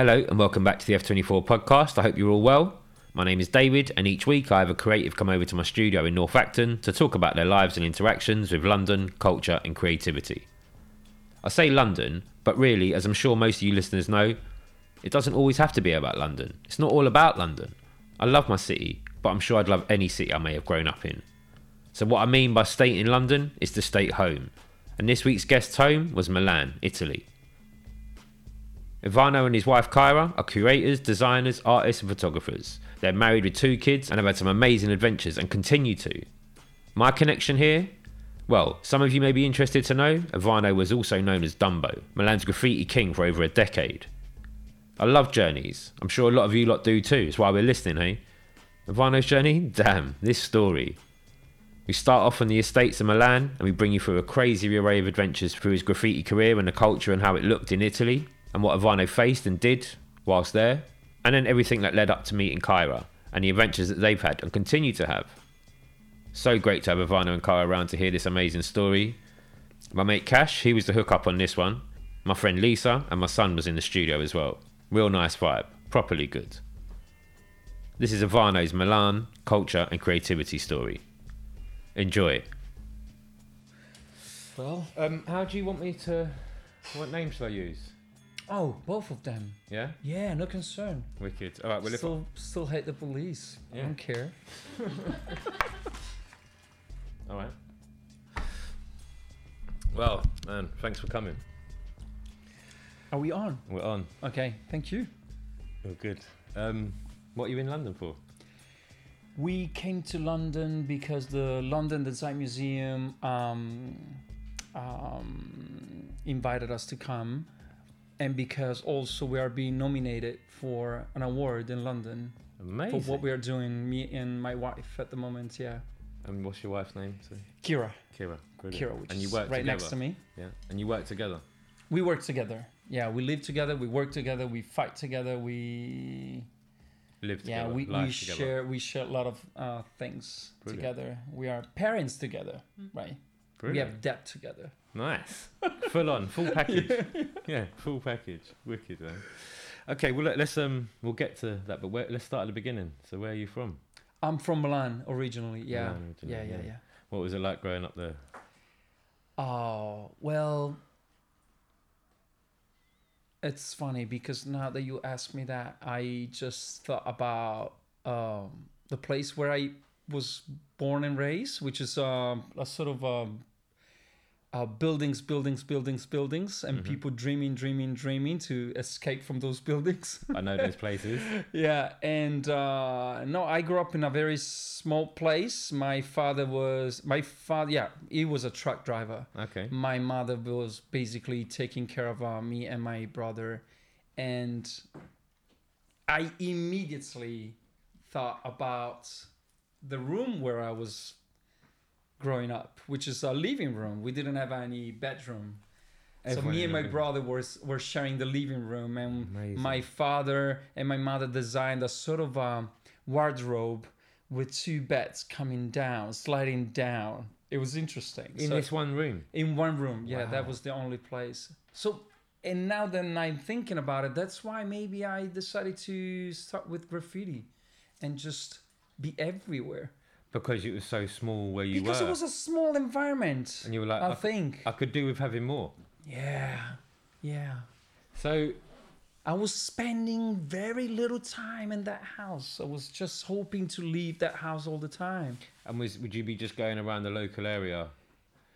Hello and welcome back to the F24 podcast. I hope you're all well. My name is David, and each week I have a creative come over to my studio in North Acton to talk about their lives and interactions with London, culture, and creativity. I say London, but really, as I'm sure most of you listeners know, it doesn't always have to be about London. It's not all about London. I love my city, but I'm sure I'd love any city I may have grown up in. So, what I mean by state in London is the state home. And this week's guest home was Milan, Italy. Ivano and his wife Kyra are curators, designers, artists, and photographers. They're married with two kids and have had some amazing adventures and continue to. My connection here? Well, some of you may be interested to know, Ivano was also known as Dumbo, Milan's graffiti king for over a decade. I love journeys. I'm sure a lot of you lot do too. It's why we're listening, eh? Ivano's journey? Damn, this story. We start off on the estates of Milan and we bring you through a crazy array of adventures through his graffiti career and the culture and how it looked in Italy and what Ivano faced and did whilst there, and then everything that led up to meeting Kyra and the adventures that they've had and continue to have. So great to have Ivano and Kyra around to hear this amazing story. My mate Cash, he was the hookup on this one. My friend Lisa and my son was in the studio as well. Real nice vibe, properly good. This is Ivano's Milan culture and creativity story. Enjoy. it. Well, Um, how do you want me to? What name should I use? Oh, both of them. Yeah, Yeah, no concern. wicked. All right, well, if still, still hate the police. I don't care. all right. Well, man, thanks for coming. Are we on? We're on. Okay, thank you. Oh, good. Um, what are you in London for? We came to London because the London Design Museum um, um, invited us to come, and because also we are being nominated for an award in London Amazing. for what we are doing. Me and my wife at the moment. Yeah, and what's your wife's name? Sorry. Kira. Kira. Brilliant. Kira, which and you is work right together. next to me. Yeah. And you work together. We work together. Yeah, we live together. We work together. We fight together. We Live yeah, together. we, we together. share we share a lot of uh, things Brilliant. together. We are parents together, right? We have debt together. Nice. full on, full package. yeah, full package. Wicked, man. Okay, well let, let's um we'll get to that, but where, let's start at the beginning. So where are you from? I'm from Milan originally. Yeah, Milan originally, yeah, yeah, yeah. yeah. What was it like growing up there? Oh well, it's funny because now that you ask me that, I just thought about um, the place where I was born and raised, which is um, a sort of um, uh, buildings, buildings, buildings, buildings, and Mhm. people dreaming, dreaming, dreaming to escape from those buildings. I know those places. yeah, and uh, no, I grew up in a very small place. My father was my father. Yeah, he was a truck driver. Okay. My mother was basically taking care of uh, me and my brother, and I immediately thought about the room where I was growing up, which is a living room. We didn't have any bedroom. Everyone so me and my brother were were sharing the living room, and Amazing. my father and my mother designed a sort of a wardrobe with two beds coming down, sliding down. It was interesting. In So- this one room. in one room, yeah, that was the only place. So, and now that I'm thinking about it, that's why maybe I decided to start with graffiti and just be everywhere. Because it was so small where you were. because were. it was a small environment. and you were like, I I, think. I could do with having more. yeah, yeah. So I was spending very little time in that house. I was just hoping to leave that house all the time. and was would you be just going around the local area?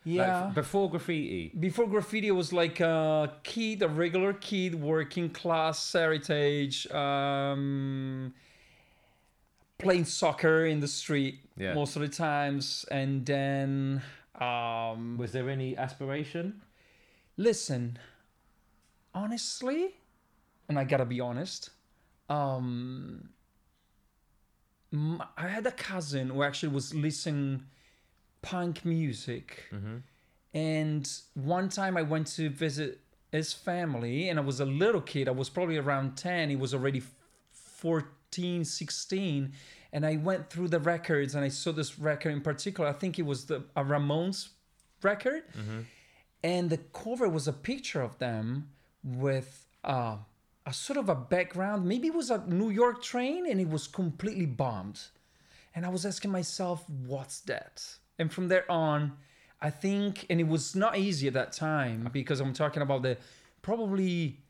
Yeah. f- before graffiti. Before graffiti, was like a kid, a regular kid, working class, heritage, um, playing soccer in the street Yeah. most of the times, and then um, Was there any aspiration? listen, honestly, and I gotta be honest, um, m- I had a cousin who actually was listening punk music. Mm-hmm. And one time I went to visit his family and I was a little kid. I was probably around 10. He was already 14, 16. And I went through the records and I saw this record in particular. I think it was the a Ramones record. Mm-hmm. And the cover was a picture of them with uh, a sort of a background. Maybe it was a New York train and it was completely bombed. And I was asking myself, what's that? And from there on, I think, and it was not easy at that time because I'm talking about the probably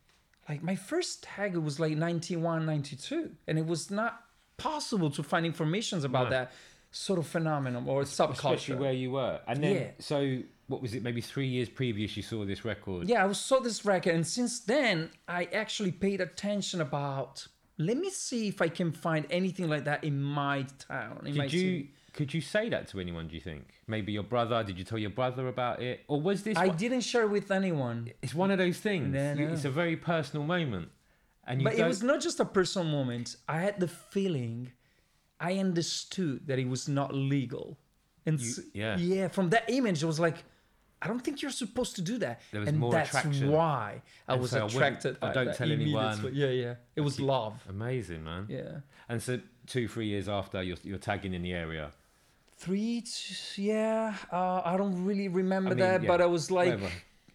like my first tag was like 91, 92. And it was not possible to find information about No. that sort of phenomenon or subculture Especially where you were. And then, Yeah. so what was it? Maybe three years previous, you saw this record. Yeah, I saw this record, and since then, I actually paid attention about. Let me see if I can find anything like that in my town. In my Did you? city. Could you say that to anyone? Do you think? Maybe your brother? Did you tell your brother about it, or was this? I one- didn't share with anyone, It's one of those things. No, no. It's a very personal moment, and you but it was not just a personal moment. I had the feeling, I understood that it was not legal, and You- yeah. yeah. From that image, it was like, I don't think you're supposed to do that. There was and more that's attraction. why I And was so I attracted. I by don't tell anyone. Yeah, yeah. It was love. Amazing, man. Yeah. And so two, three years after, you're you're tagging in the area. Three, yeah. Uh, I don't really remember I mean, that, yeah, but I was like,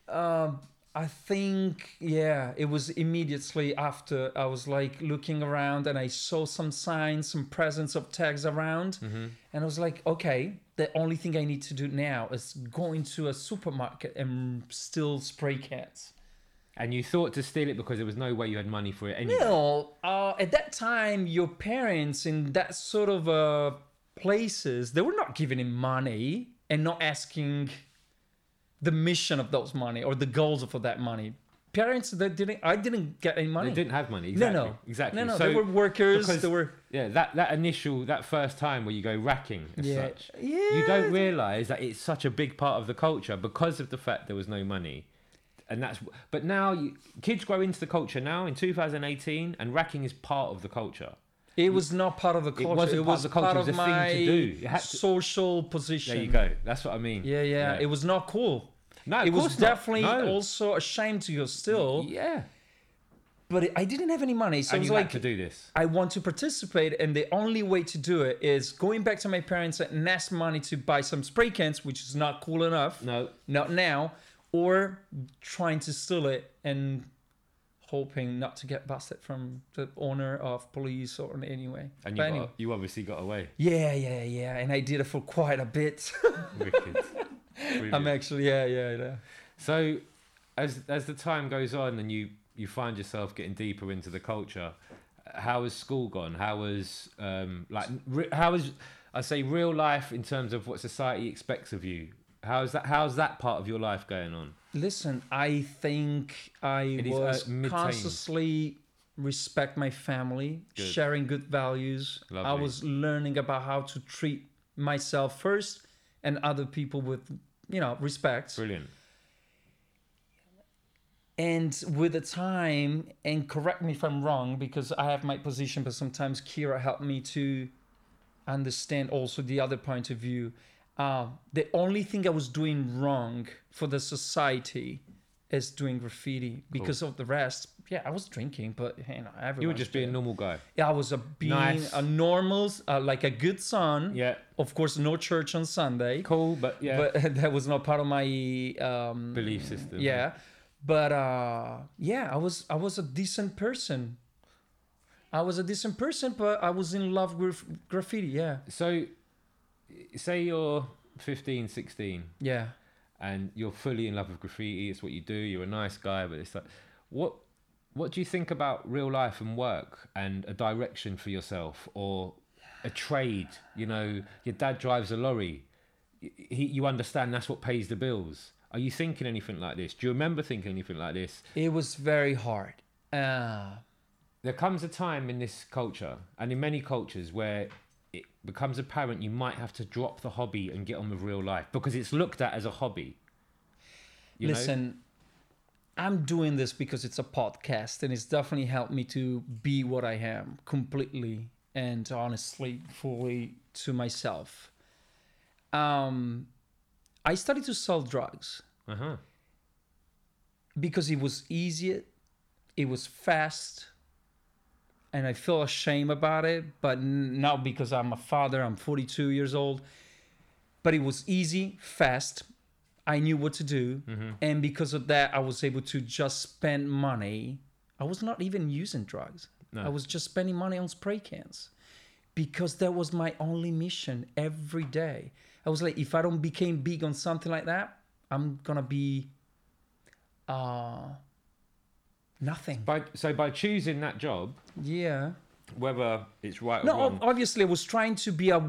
um, I think, yeah, it was immediately after I was like looking around and I saw some signs, some presence of tags around, Mm-hmm. and I was like, okay, the only thing I need to do now is go into a supermarket and steal spray cans. And you thought to steal it because there was no way you had money for it anyway. No, uh, at that time, your parents in that sort of uh, places, they were not giving him money and not asking the mission of those money or the goals for that money. Parents that didn't, I didn't get any money. They didn't have money. no, Exactly. no, Exactly. No, no, So, they were workers. They were. yeah, that that initial, that first time where you go racking as Yeah, such, yeah. you don't realize that it's such a big part of the culture because of the fact there was no money. And that's, but now you, kids grow into the culture now in 2018, and racking is part of the culture. It mm. was not part of the culture. It, wasn't part was of the culture, part it was a thing to do. You had to- social position. There you go. That's what I mean. Yeah, yeah, It was not cool. No, it was definitely No. also a shame to you still. Yeah. But I didn't have any money, so and it was like to do this. I want to participate, and the only way to do it is going back to my parents and ask money to buy some spray cans, which is not cool enough, No. not now, or trying to steal it and hoping not to get busted from the owner of police or in any way. And you, anyway. got, you obviously got away. Yeah, yeah, yeah, and I did it for quite a bit. Wicked. I'm actually, yeah, yeah, yeah. So, as as the time goes on and you you find yourself getting deeper into the culture, how has school gone? How was um like re- how was I say real life in terms of what society expects of you? How's that? How's that part of your life going on? Listen, I think I It uh, was consciously respect my family, Good. sharing good values. I was learning about how to treat myself first and other people with, you know, respect. Brilliant. And with the time, and correct me if I'm wrong, because I have my position, but sometimes Kira helped me to understand also the other point of view. Uh, the only thing I was doing wrong for the society is doing graffiti because of the rest. Yeah, I was drinking, but you know, everyone. You were just being a normal guy. Yeah, I was a being Nice. a normal, uh, like a good son. Yeah. Of course, no church on Sunday. Cool, but yeah. But that was not part of my um, Belief system. yeah but uh yeah i was i was a decent person i was a decent person but i was in love with graffiti yeah so, say you're 15, 16. yeah and you're fully in love with graffiti. It's what you do. You're a nice guy, but it's like, what what do you think about real life and work and a direction for yourself or a trade? You know, your dad drives a lorry. He, you understand that's what pays the bills. Are you thinking anything like this? Do you remember thinking anything like this? it was very hard uh There comes a time in this culture and in many cultures where becomes apparent you might have to drop the hobby and get on with real life because it's looked at as a hobby. You know? listen i'm doing this because it's a podcast and it's definitely helped me to be what i am completely and honestly fully to myself um i started to sell drugs Uh-huh. because it was easy, it was fast, and I feel ashamed about it. But n- not because I'm a father, I'm 42 years old. But it was easy, fast. I knew what to do, and because of that, I was able to just spend money I was not even using drugs. No. I was just spending money on spray cans because that was my only mission every day. I was like, if I don't become big on something like that, I'm gonna be uh nothing. By so by choosing that job, Yeah. whether it's right or No, wrong. ob- obviously I was trying to be a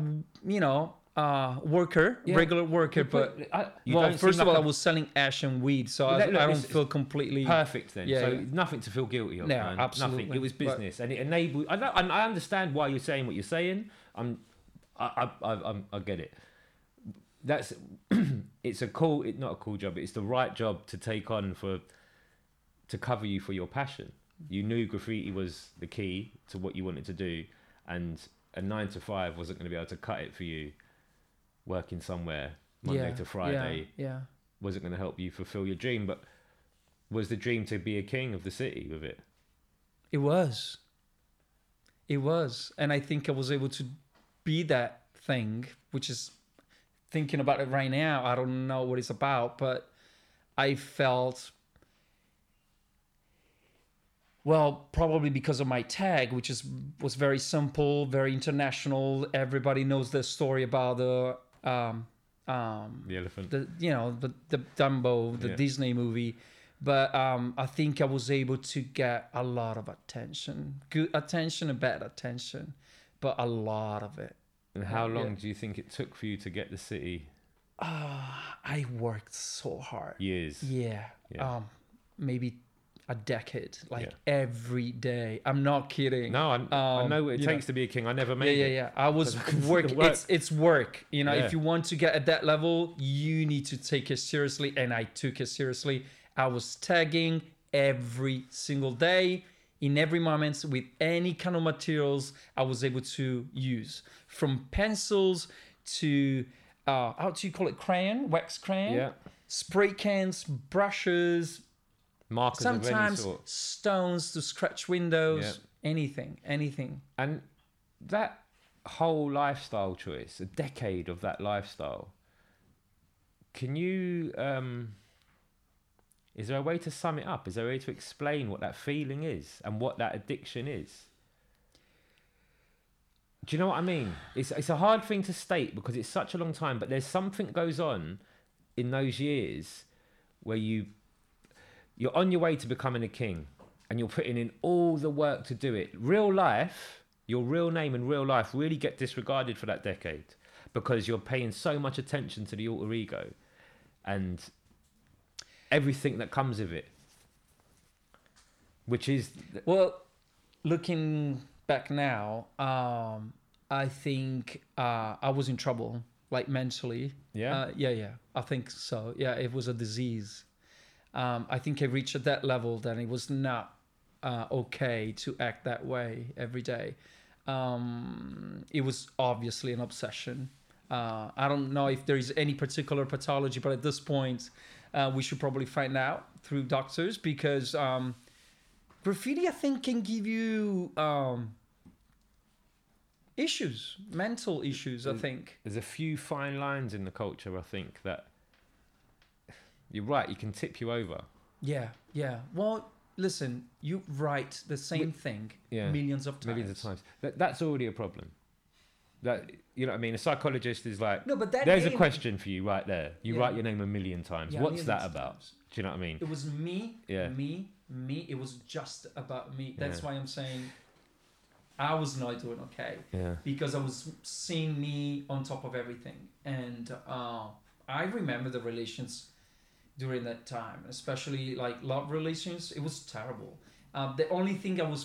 you know uh worker, Yeah. regular worker, but I, well, first of like all, a I was selling ash and weed, so I, look, I don't feel completely. perfect then. Yeah, so yeah. nothing to feel guilty of. No, man. Nothing. absolutely. It was But- business, and it enabled. I, know, I understand why you're saying what you're saying. I'm, I, I, I, I'm, I get it. That's, it's a cool. It's not a cool job. It's the right job to take on for, to cover you for your passion. Mm. You knew graffiti was the key to what you wanted to do, and a nine to five wasn't going to be able to cut it for you. Working somewhere Monday yeah, to Friday Yeah, yeah. wasn't going to help you fulfill your dream, but was the dream to be a king of the city with it? It was. It was. And I think I was able to be that thing, which is thinking about it right now. I don't know what it's about, but I felt. Well, probably because of my tag, which is was very simple, very international. Everybody knows the story about the um, um, The elephant. the you know the the Dumbo, the Yeah. Disney movie, but um, I think I was able to get a lot of attention, good attention and bad attention, but a lot of it. and how yeah. long do you think it took for you to get the city? Ah, I worked so hard. Years. Yeah, Yeah. um, maybe a decade, like Yeah. every day. I'm not kidding. No, I, I Um, know what it takes to be a king. I never Yeah, made yeah, it. yeah. I was Because I can see work. work. It's it's work. You know, Yeah. if you want to get at that level, you need to take it seriously, and I took it seriously. I was tagging every single day, in every moment, with any kind of materials I was able to use, from pencils to uh, how do you call it, crayon, wax crayon, Yeah. spray cans, brushes, Markers sometimes stones to scratch windows, anything, anything. And that whole lifestyle choice, a decade of that lifestyle, can you um is there a way to sum it up? Is there a way to explain what that feeling is and what that addiction is? Do you know what I mean? It's it's a hard thing to state because it's such a long time, but there's something goes on in those years where you you're on your way to becoming a king and you're putting in all the work to do it. Real life, your real name and real life really get disregarded for that decade because you're paying so much attention to the alter ego and everything that comes with it. Which is Well, looking back now, um, I think uh, I was in trouble, like mentally. Yeah? Uh, yeah, yeah. I think so. Yeah, it was a disease. Um, I think I reached that level that it was not uh, okay to act that way every day. Um, it was obviously an obsession. Uh, I don't know if there is any particular pathology, but at this point, uh, we should probably find out through doctors because um, graffiti, I think, can give you um, issues, mental issues. I think. there's a few fine lines in the culture I think that you're right, you can tip you over. Yeah, yeah. Well, listen, you write the same thing Yeah. millions of times. Millions of times. That, that's already a problem. That you know what I mean? A psychologist is like No, but that There's a question for you right there. You Yeah. write your name a million times. Yeah, What's that about? times. Do you know what I mean? It was me, Yeah. me, me. It was just about me. That's why I'm saying I was not doing okay Yeah. because I was seeing me on top of everything, and uh, I remember the relations during that time, especially like love relations. It was terrible. Uh, the only thing I was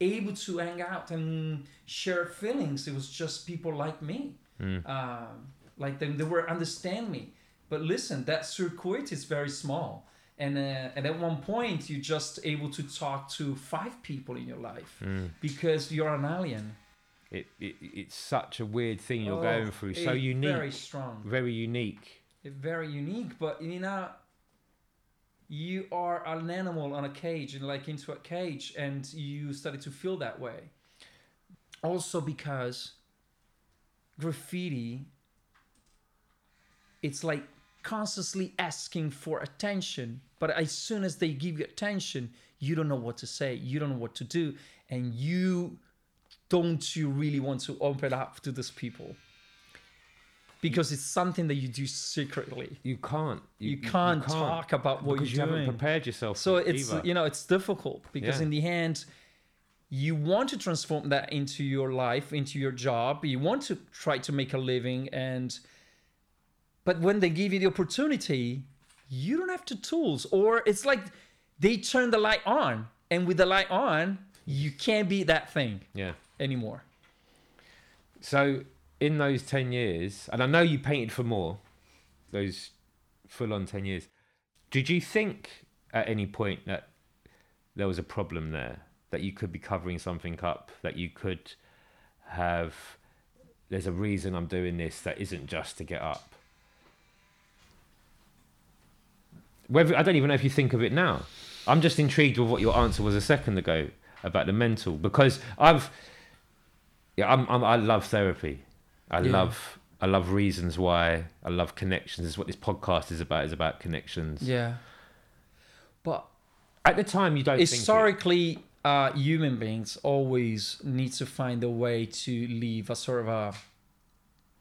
able to hang out and share feelings, it was just people like me. Mm. um, like them they were understand me but listen that circuit is very small and uh, and at one point you're just able to talk to five people in your life Mm. because you're an alien It, it it's such a weird thing you're Oh, going through. So unique, very strong very unique. Very unique but you know you are an animal on a cage and like into a cage and you started to feel that way also because graffiti it's like constantly asking for attention. But as soon as they give you attention, you don't know what to say, you don't know what to do, and you don't you really want to open up to these people because it's something that you do secretly. You can't. You, can't, talk about what because you you're haven't prepared yourself. So it's either. you know it's difficult because Yeah. in the end, you want to transform that into your life, into your job. You want to try to make a living, and but when they give you the opportunity, you don't have the tools, or it's like they turn the light on, and with the light on, you can't be that thing yeah. anymore. So in those ten years, and I know you painted for more, those full on ten years. Did you think at any point that there was a problem there, that you could be covering something up, that you could have? There's a reason I'm doing this that isn't just to get up. Whether I don't even know if you think of it now. I'm just intrigued with what your answer was a second ago about the mental because I've yeah I'm, I'm I love therapy. I Yeah. love I love reasons why. I love connections. This is what this podcast is about. Is about connections. Yeah, but At the time, you don't historically uh, human beings always need to find a way to leave a sort of a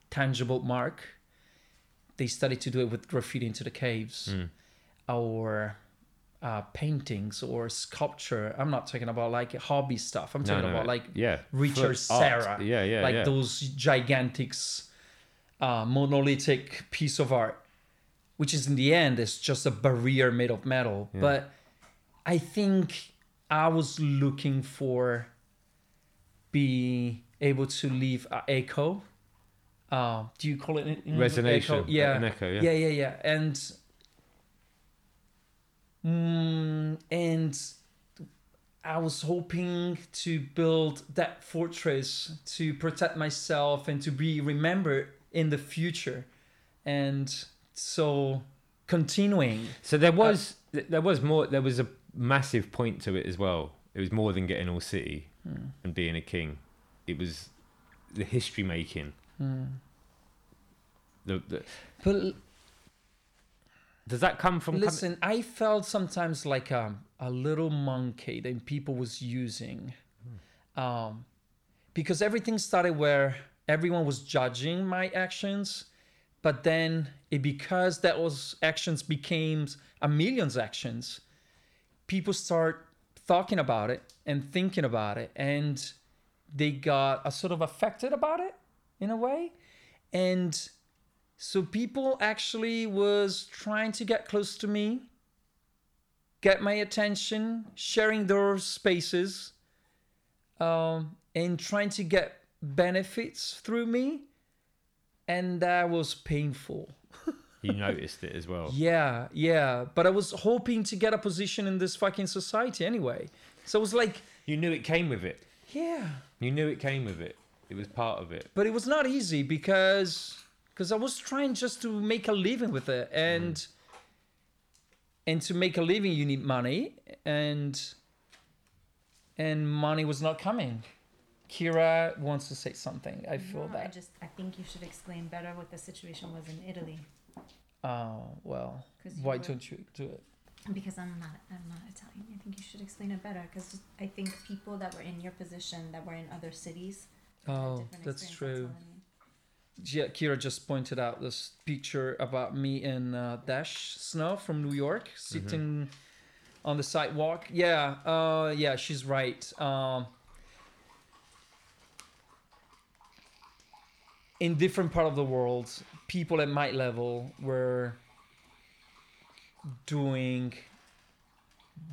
tangible mark they started to do it with graffiti into the caves Mm. or uh, paintings or sculpture i'm not talking about like hobby stuff i'm No, talking no, about like yeah, Richard. Serra, Yeah, yeah, like yeah. those gigantic uh, monolithic piece of art which is in the end is just a barrier made of metal but i think i was looking for be able to leave a echo uh, do you call it in English? Resonation, Echo? yeah an echo, yeah. yeah yeah yeah and mm, and I was hoping to build that fortress to protect myself and to be remembered in the future. And so continuing. So there was th- there was more. There was a massive point to it as well. It was more than getting all city Hmm. and being a king. It was the history making. The, the, But does that come from? com- listen, I felt sometimes like a, a little monkey that people was using. Um, because everything started where everyone was judging my actions, but then it because that was actions became a million's actions, people start talking about it and thinking about it and they got a sort of affected about it in a way and so people actually was trying to get close to me get my attention sharing their spaces um, and trying to get benefits through me and that was painful you noticed it as well. yeah, yeah. But I was hoping to get a position in this fucking society anyway. So it was like, You knew it came with it. yeah. You knew it came with it. It was part of it. But it was not easy because because I was trying just to make a living with it and and to make a living you need money and and money was not coming. Kira wants to say something. I feel No, I just I think you should explain better what the situation was in Italy Oh, well. Why were- don't you do it? because I'm not I'm not Italian. I think you should explain it better because I think people that were in your position that were in other cities. Oh, that's true. Yeah, Kira just pointed out this picture about me and uh, Dash Snow from New York sitting on the sidewalk. Yeah, uh, yeah, she's right. Um, in different part of the world, people at my level were doing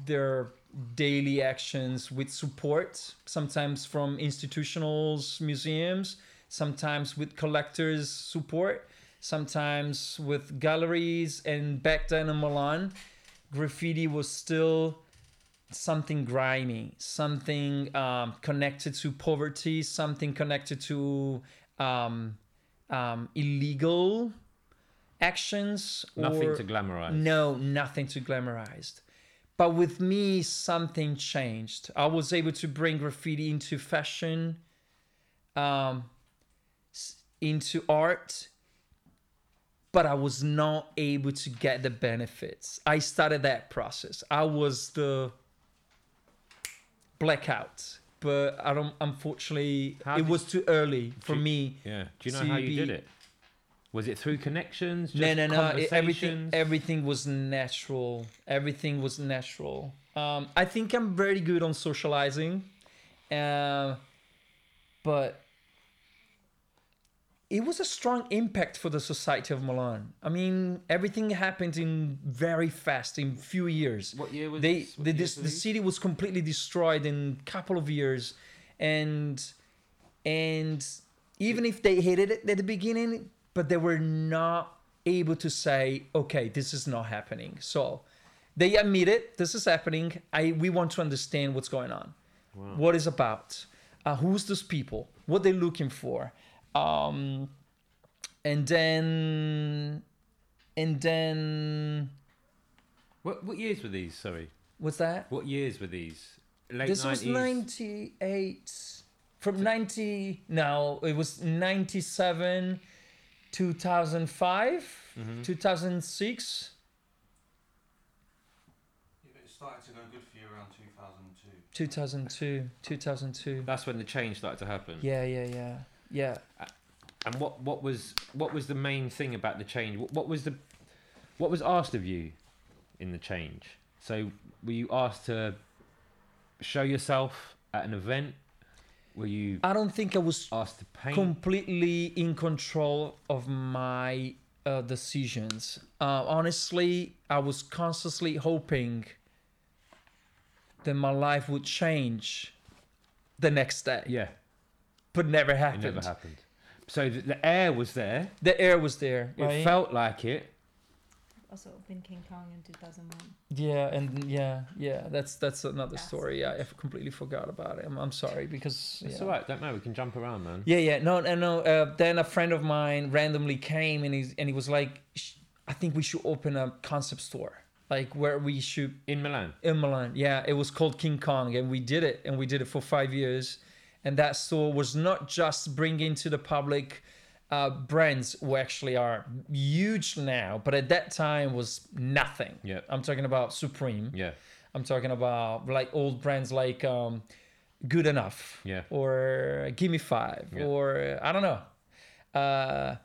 their daily actions with support, sometimes from institutionals, museums, sometimes with collectors' support, sometimes with galleries. And back then in Milan, graffiti was still something grimy, something um, connected to poverty, something connected to um, um, illegal actions. Nothing or- to glamorize. no, nothing to glamorized. But with me, something changed. I was able to bring graffiti into fashion, um, into art, but I was not able to get the benefits. I started that process. I was the blackout, but I don't. Unfortunately, How it was too early for you- me. Yeah. Do you know how you CB did it? Was it through connections? No, no, no. It, everything, everything was natural. Everything was natural. Um, I think I'm very good on socializing, uh, but it was a strong impact for the society of Milan. I mean, everything happened in very fast, in few years. What year was they this? The, this, the city was completely destroyed in a couple of years and and even if they hated it at the beginning but they were not able to say okay this is not happening so they admit it this is happening i we want to understand what's going on Wow. what is about uh, who's those people what they're looking for um and then and then What what years were these? Sorry. what's that What years were these? Late this was 98 from 90 no it was 97 2005 Mm-hmm. 2006 It started to go good for you around 2002. 2002 2002 That's when the change started to happen. yeah yeah yeah yeah And what what was what was the main thing about the change? What, what was the what was asked of you in the change? So were you asked to show yourself at an event? Were you i don't think i was asked to paint? completely in control of my uh, decisions. Uh, honestly, I was constantly hoping that my life would change the next day, yeah, but never it happened. never happened. So the, the air was there. The air was there, It right? felt like it. Also opened King Kong in 2001. yeah, and yeah, yeah. That's that's another That's story. Yeah, I completely forgot about it. I'm, I'm sorry because It's yeah. all right. Don't know. We can jump around, man. Yeah, yeah. No, no, no. Uh, then a friend of mine randomly came and he's and he was like, "I think we should open a concept store, like where we should In Milan. in Milan." Yeah, it was called King Kong, and we did it, and we did it for five years. And that store was not just bringing to the public uh, brands who actually are huge now, but at that time was nothing. Yeah. I'm talking about Supreme. Yeah. I'm talking about like old brands like um, Good Enough Yeah. or Give Me Five Yeah. or I don't know. Uh,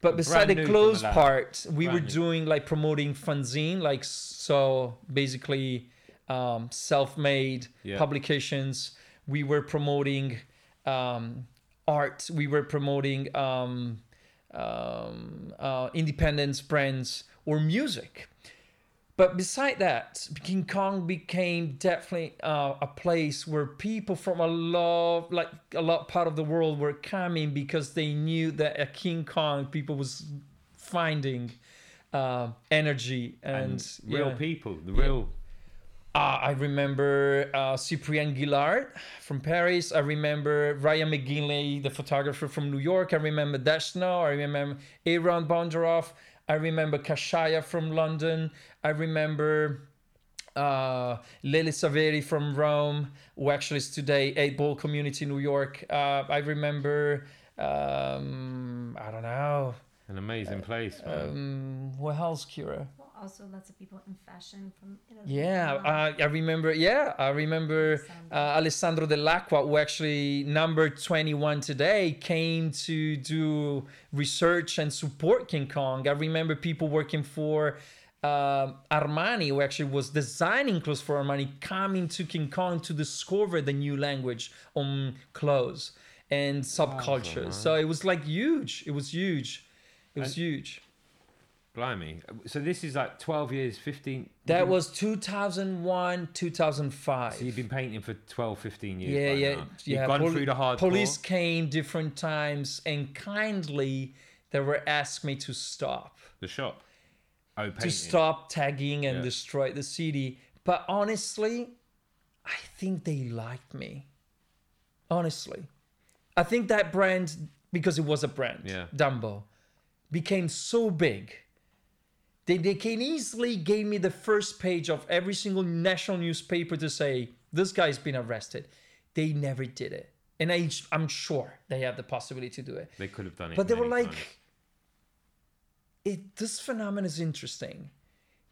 but Brand beside the clothes Milan. part, we Brand were new. doing like promoting fanzine, like so basically um, self-made Yeah. publications. We were promoting um, art. We were promoting um, um, uh, independence brands or music. But beside that, King Kong became definitely uh, a place where people from a lot, like a lot part of the world, were coming because they knew that at King Kong, people was finding uh, energy and, And, real yeah. people. The real. Uh, I remember uh, Cyprien Gaillard from Paris. I remember Ryan McGinley, the photographer from New York. I remember Dash Snow. I remember Aaron Bondaroff. I remember Kashaya from London. I remember uh, Lele Saveri from Rome, who actually is today 8 Ball Community in New York. Uh, I remember, um, I don't know, An amazing place, man. um, what else, Kira? Well, also lots of people in fashion from Italy. Yeah, uh, I remember. Yeah, I remember uh, Alessandro Dell'Acqua, who actually number 21 today, came to do research and support King Kong. I remember people working for um Armani, who actually was designing clothes for Armani, coming to King Kong to discover the new language on clothes and subcultures. man. so it was like huge. It was huge. It was And- huge. Blimey. So this is like 12 years, 15. That mm-hmm. was 2001, 2005. So you've been painting for 12, 15 years. yeah, yeah, now. yeah. You've gone Poli- through the hardcore. Police came different times and kindly they were asked me to stop, The shop. Oh, painting. to stop tagging and Yeah. destroy the city. But honestly, I think they liked me. Honestly, I think that brand because it was a brand, Yeah. Dumbo, became so big. They, they can easily gave me the first page of every single national newspaper to say this guy's been arrested. They never did it, and I, I'm sure they have the possibility to do it. They could have done it. But they were like, times. it this phenomenon is interesting.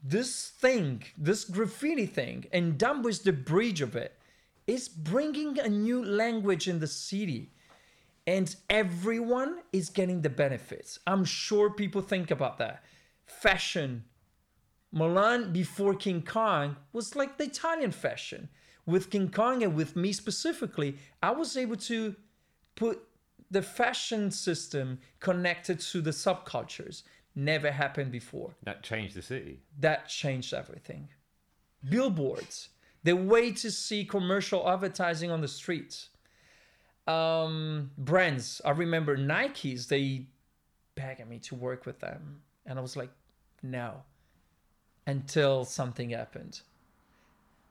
This thing, this graffiti thing, and Dumbo is the bridge of it, is bringing a new language in the city. And everyone is getting the benefits. I'm sure people think about that. Fashion, Milan before King Kong was like the Italian fashion. With King Kong and with me specifically, I was able to put the fashion system connected to the subcultures. Never happened before. That changed the city. That changed everything. Billboards, the way to see commercial advertising on the streets. Um, brands, I remember Nikes, they begged me to work with them. And I was like, no. Until something happened.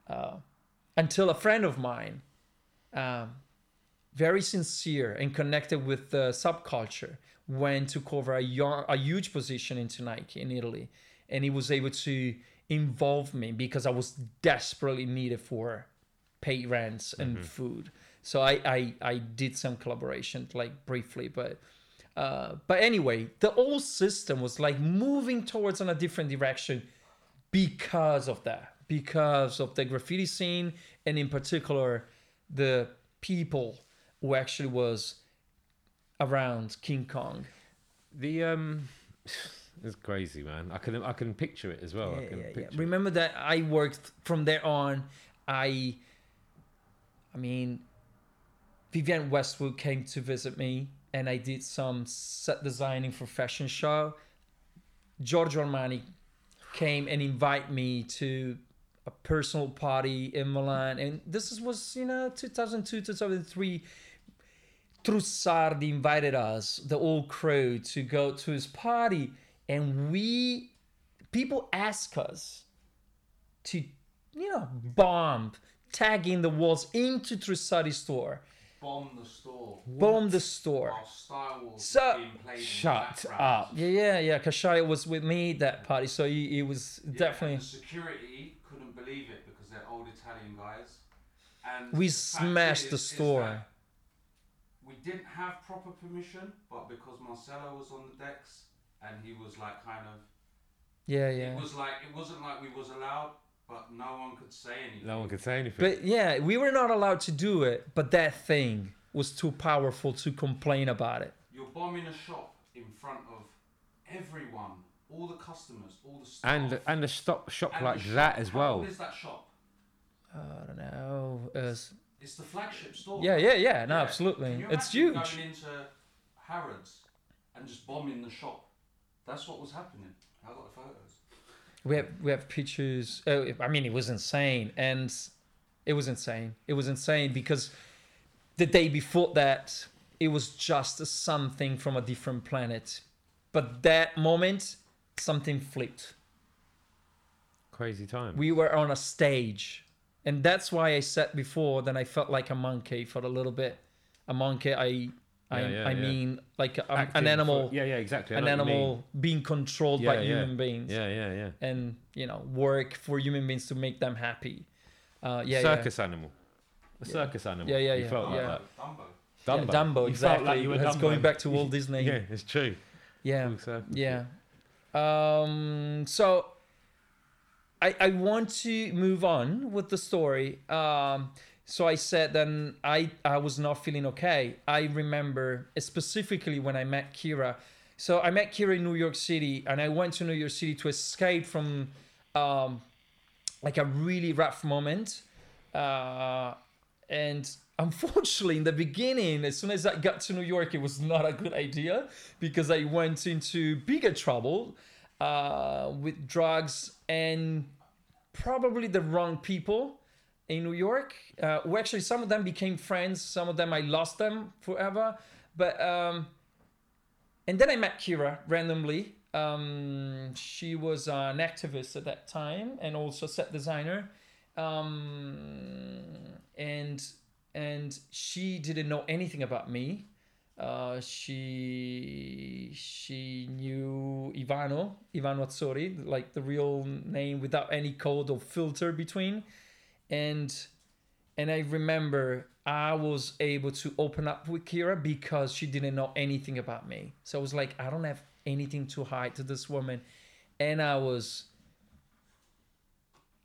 Uh, until a friend of mine, um, very sincere and connected with the subculture, went to cover a, a huge position into Nike in Italy. And he was able to involve me because I was desperately needed for pay rents and food. So I, I, I did some collaboration like briefly, but uh, but anyway, the whole system was like moving towards on a different direction because of that, because of the graffiti scene, and in particular, the people who actually was around King Kong. The um, it's crazy, man. I can I can picture it as well. I Yeah, can yeah, yeah. it. Remember that I worked from there on. I, I mean, Vivienne Westwood came to visit me, and I did some set designing for fashion show. Giorgio Armani came and invited me to a personal party in Milan, and this was you know 2002 2003. Trussardi invited us, the old crew, to go to his party, and we people ask us to, you know, bomb, tagging the walls into Trussardi's store, Bomb the store. bomb the store. While Star Wars So- being played in the Shut up. Yeah, yeah, yeah. Kashaya was with me that party, so he, he was Yeah, definitely. and the security couldn't believe it because they're old Italian guys. And We the smashed is- the store. We didn't have proper permission, but because Marcelo was on the decks and he was like kind of, Yeah, yeah. it was like it wasn't like we was allowed, but no one could say anything. No one could say anything. But yeah, we were not allowed to do it, but that thing was too powerful to complain about it. You're bombing a shop in front of everyone, all the customers, all the staff. and and a stop shop and like the that as How well. old is that shop? I don't know. Uh, It's the flagship store. yeah, yeah, yeah. No, Yeah. absolutely. Can you It's imagine huge. Going into Harrods and just bombing the shop. That's what was happening. I got the photos. We have we have pictures. Uh, I mean, it was insane, and it was insane. It was insane because the day before that, it was just a something from a different planet. But that moment, something flipped. Crazy time. We were on a stage, and that's why I said before that I felt like a monkey for a little bit. A monkey, I, I, Yeah, yeah, I yeah. mean, like a, Acting an animal, for- yeah, yeah, exactly. I an know mean. animal being controlled Yeah, by yeah. human beings. Yeah, yeah, yeah. and you know work for human beings to make them happy. Uh, yeah, circus animal. A Yeah. circus animal. Yeah, yeah, You yeah. felt like Yeah. that. Dumbo. yeah, Dumbo. Dumbo, You exactly. like you were That's Dumbo. going back to Walt Disney. Yeah, it's true. yeah, Full yeah. Um, so I I want to move on with the story. Um, so I said then I I was not feeling okay. I remember specifically when I met Kira. So I met Kira in New York City, and I went to New York City to escape from um, like a really rough moment. Uh, and unfortunately, in the beginning, as soon as I got to New York, it was not a good idea because I went into bigger trouble uh, with drugs and probably the wrong people in New York. Uh, who actually, some of them became friends, some of them I lost them forever. But um, and then I met Kira randomly. Um, she was an activist at that time and also set designer. Um, and and she didn't know anything about me. Uh, she she knew Ivano Ivano Atzori, like the real name without any code or filter between, and and I remember I was able to open up with Kira because she didn't know anything about me. So I was like, I don't have anything to hide to this woman, and I was,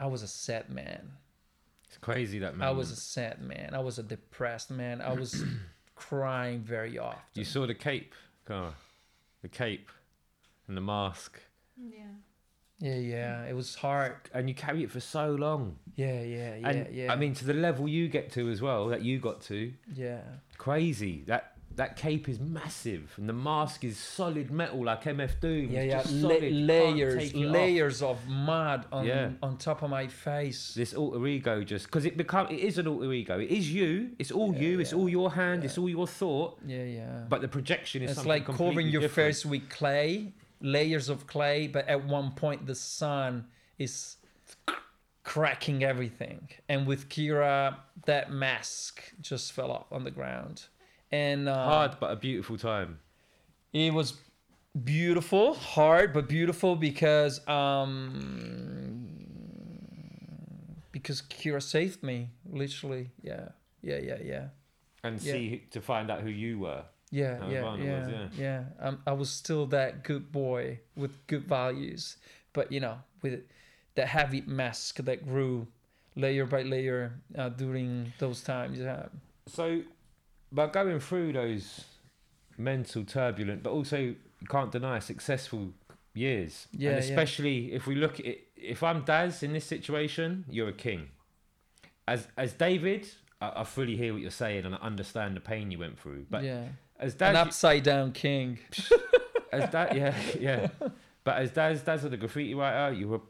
I was a sad man. It's crazy that man. I was a sad man. I was a depressed man. I was crying very often. You saw the cape, Cara. The cape and the mask. Yeah. Yeah, yeah. It was hard. And you carry it for so long. Yeah, yeah, yeah, and yeah. I mean, to the level you get to as well, that you got to, yeah. crazy. That that cape is massive, and the mask is solid metal like MF Doom. Yeah, yeah, La- can't layers, off. layers of mud on Yeah. on top of my face. This alter ego just because it become it is an alter ego. It is you. It's all Yeah, you. It's all your hand. yeah. It's all your thought. Yeah, yeah. But the projection is it's like covering your different. face with clay, layers of clay, but at one point the sun is cracking everything. And with Kira, that mask just fell off on the ground. And uh, Hard but a beautiful time. It was beautiful, hard but beautiful because um because Kira saved me, literally. Yeah. Yeah, yeah, yeah. And Yeah. see to find out who you were. Yeah, yeah, yeah, was, yeah. Um, I was still that good boy with good values, but you know, with that heavy mask that grew layer by layer uh, during those times. Yeah, So, by going through those mental turbulent, but also you can't deny successful years. Yeah, and yeah. especially if we look at it, if I'm Daz in this situation, you're a king. As as David, I, I fully hear what you're saying and I understand the pain you went through. But yeah. As An upside down king. as that, yeah, yeah. But as Daz, Daz, the graffiti writer, you were.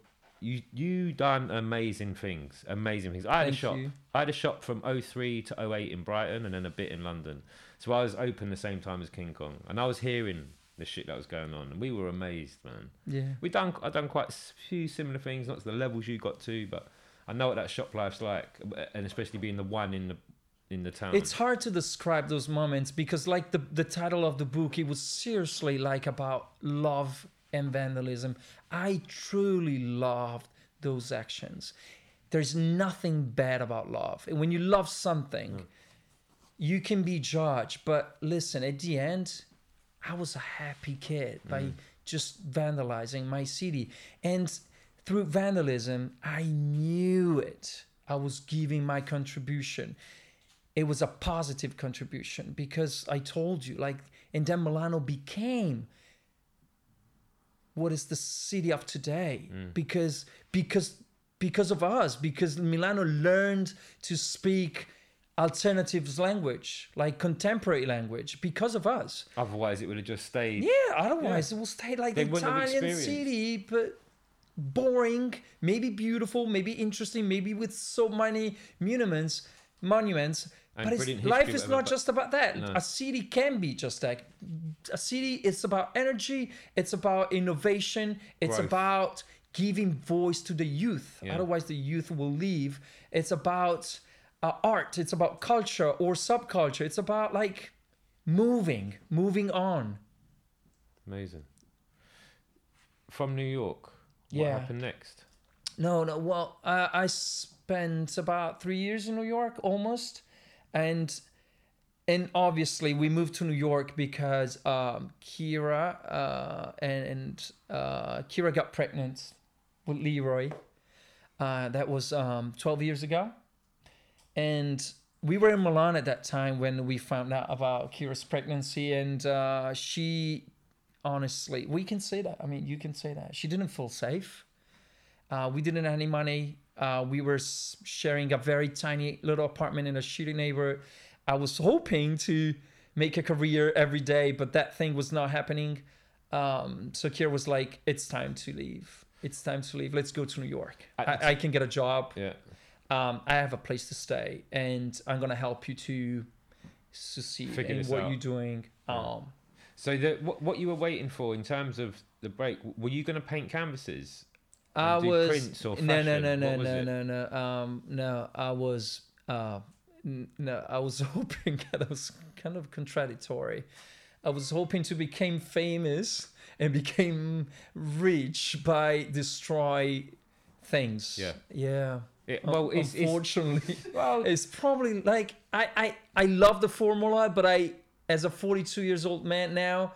You you done amazing things, amazing things. I had Thank a shop. you. I had a shop from 03 to 08 in Brighton and then a bit in London. So I was open the same time as King Kong. And I was hearing the shit that was going on. And we were amazed, man. Yeah. We done I done quite a few similar things, not to the levels you got to, but I know what that shop life's like. And especially being the one in the in the town. It's hard to describe those moments because, like the the title of the book, it was seriously like about love and vandalism. I truly loved those actions. There's nothing bad about love, and when you love something, hmm. you can be judged. But listen, at the end, I was a happy kid by hmm. just vandalizing my city, and through vandalism, I knew it. I was giving my contribution it was a positive contribution because I told you, like, and then Milano became what is the city of today mm. because because because of us because Milano learned to speak alternatives language like contemporary language because of us. Otherwise, it would have just stayed. yeah otherwise it will stay like They the Italian city but boring maybe beautiful maybe interesting maybe with so many monuments monuments And but it's, life is not just about that No. a city can be just that a city is about energy it's about innovation it's Growth. about giving voice to the youth Yeah. otherwise the youth will leave it's about uh, art it's about culture or subculture it's about like moving moving on Amazing. From New York, what Yeah. happened next? No, no. Well, uh, I spent about three years in New York, almost, and and obviously we moved to New York because um, Kira uh, and, uh, Kira got pregnant with Leroy. Uh, that was um, twelve years ago, and we were in Milan at that time when we found out about Kira's pregnancy, and uh, she, honestly, we can say that. I mean, you can say that she didn't feel safe. Uh, we didn't have any money. Uh, we were sharing a very tiny little apartment in a shitty neighborhood. I was hoping to make a career every day, but that thing was not happening. Um, so Kira was like, "It's time to leave. It's time to leave. Let's go to New York. The I, I can get a job. Yeah. Um, I have a place to stay, and I'm gonna help you to succeed Figure in what out. you're doing." Um, So the what, what you were waiting for in terms of the break? Were you going to paint canvases? I was prints or no no no no no no no um no I was uh n- no I was hoping that was kind of contradictory. I was hoping to become famous and became rich by destroy things. Yeah. Yeah. It, well, it's, it's unfortunately, well, it's probably like I, I I love the formula, but I as a 42 years old man now,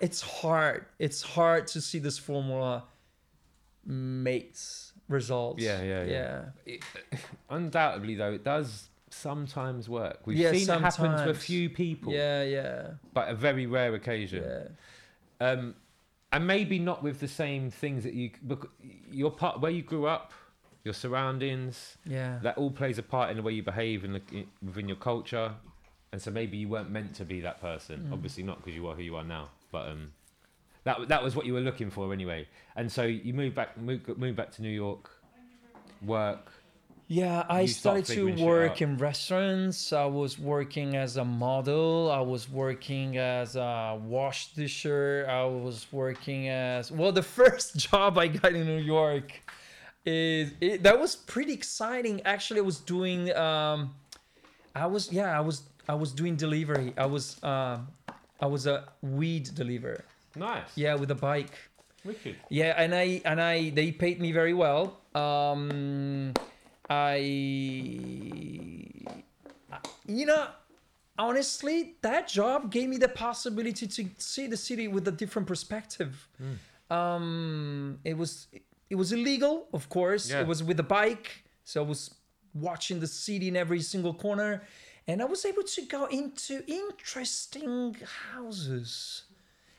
it's hard. It's hard to see this formula mates results. Yeah, yeah, yeah. It, undoubtedly, though, it does sometimes work. We've Yeah, seen it happen to a few people, Yeah, yeah, but a very rare occasion. yeah. Um, and maybe not with the same things that you. Your part where you grew up, your surroundings, Yeah. that all plays a part in the way you behave in the, in, within your culture. And so maybe you weren't meant to be that person. Mm. Obviously not because you are who you are now. But um, that that was what you were looking for anyway. And so you moved back moved, moved back to New York, work. Yeah, I start started to work in restaurants. I was working as a model. I was working as a wash disher. I was working as well. The first job I got in New York is it, that was pretty exciting. Actually, I was doing. Um, I was yeah. I was I was doing delivery. I was um, I was a weed deliverer. Nice. Yeah, with a bike. Wicked. Yeah, and I and I they paid me very well. Um, I, you know, honestly, that job gave me the possibility to see the city with a different perspective. Um, it was it was illegal, of course. Yeah. It was with a bike, so I was watching the city in every single corner, and I was able to go into interesting houses.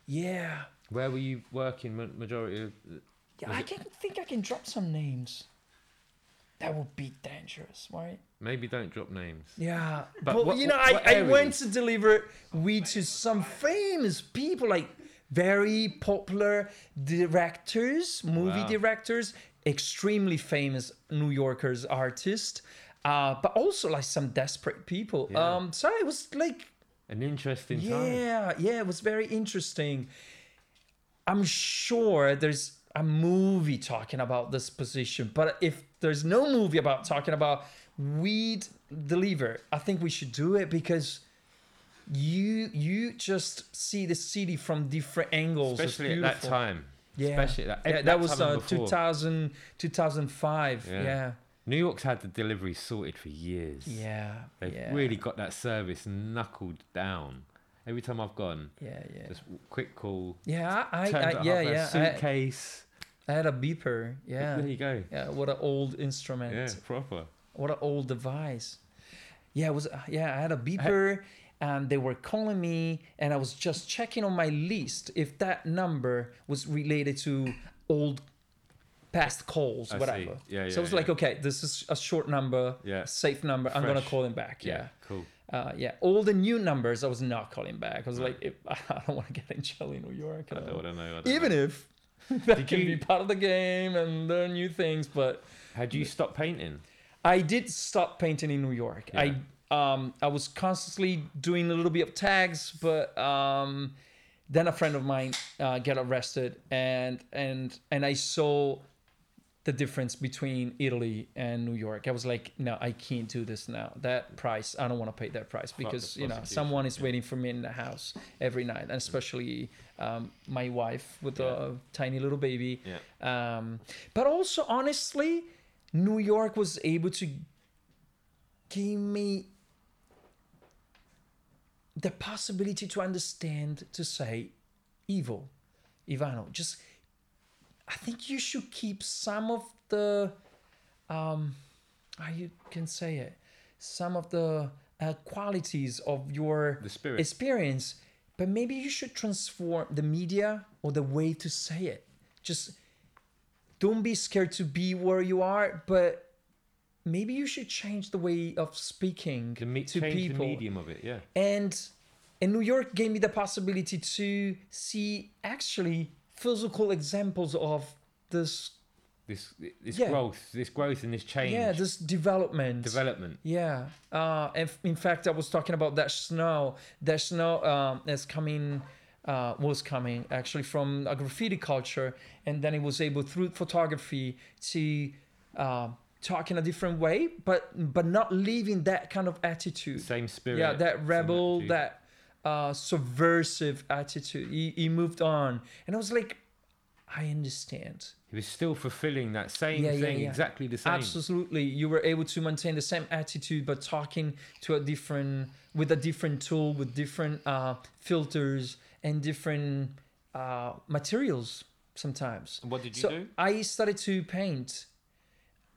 Yeah. Where were you working majority of? Yeah, I can think I can drop some names. That would be dangerous, right? Maybe don't drop names. Yeah, But but, what- you know, what- what I, I went to deliver weed to some famous people, like very popular directors, movie Wow. directors, extremely famous New Yorkers, artists, uh, but also like some desperate people. Yeah. Um, so it was like An interesting time. yeah, yeah, it was very interesting. I'm sure there's a movie talking about this position, but if there's no movie about talking about weed deliver, I think we should do it because you you just see the city from different angles. Especially at that time. Yeah. Especially that, Yeah, that that was uh, 2000, 2005. Yeah. Yeah, New York's had the delivery sorted for years. yeah, They've yeah. really got that service knuckled down. Every time I've gone, yeah, yeah. just quick call. Yeah, I, turns I, yeah, yeah. Suitcase. I had a beeper. Yeah, There you go. yeah. What an old instrument. Yeah, proper. What an old device. Yeah, it was uh, yeah, I had a beeper and they were calling me and I was just checking on my list if that number was related to old past calls, I see. whatever. Yeah, so yeah, I was like, okay, this is a short number, Yeah. safe number. I'm gonna call him back. Yeah. Cool. Uh, yeah, all the new numbers I was not calling back. I was like, if, I don't want to get in jail in New York. I don't, I don't know. I don't even know. if that Did can you- be part of the game and learn new things, but Had you stopped painting? I did stop painting in New York. I um I was constantly doing a little bit of tags, but um then a friend of mine uh, got arrested, and and and I saw the difference between Italy and New York. I was like, no, I can't do this now. That price, I don't want to pay that price because you know someone is yeah. waiting for me in the house every night, and especially um, my wife with a tiny little baby. Yeah. Um, but also, honestly, New York was able to give me the possibility to understand, to say, evil, Ivano. Just, I think you should keep some of the, um, how you can say it, some of the uh, qualities of your experience, but maybe you should transform the media or the way to say it. Just don't be scared to be where you are, but maybe you should change the way of speaking me- to people. the medium of it, yeah. And and New York gave me the possibility to see actually physical examples of this This this Yeah. growth, this growth and this change, yeah this development development. yeah uh and in fact i was talking about Dash Snow Dash Snow um is coming uh was coming actually from a graffiti culture and then it was able through photography to uh talk in a different way but but not leaving that kind of attitude Same spirit. yeah that rebel that uh subversive attitude he, he moved on and i was like i understand He was still fulfilling that same Yeah, yeah, thing, yeah. exactly the same. Absolutely, you were able to maintain the same attitude, but talking to a different, with a different tool, with different uh, filters and different uh, materials sometimes. What did you so do? I started to paint.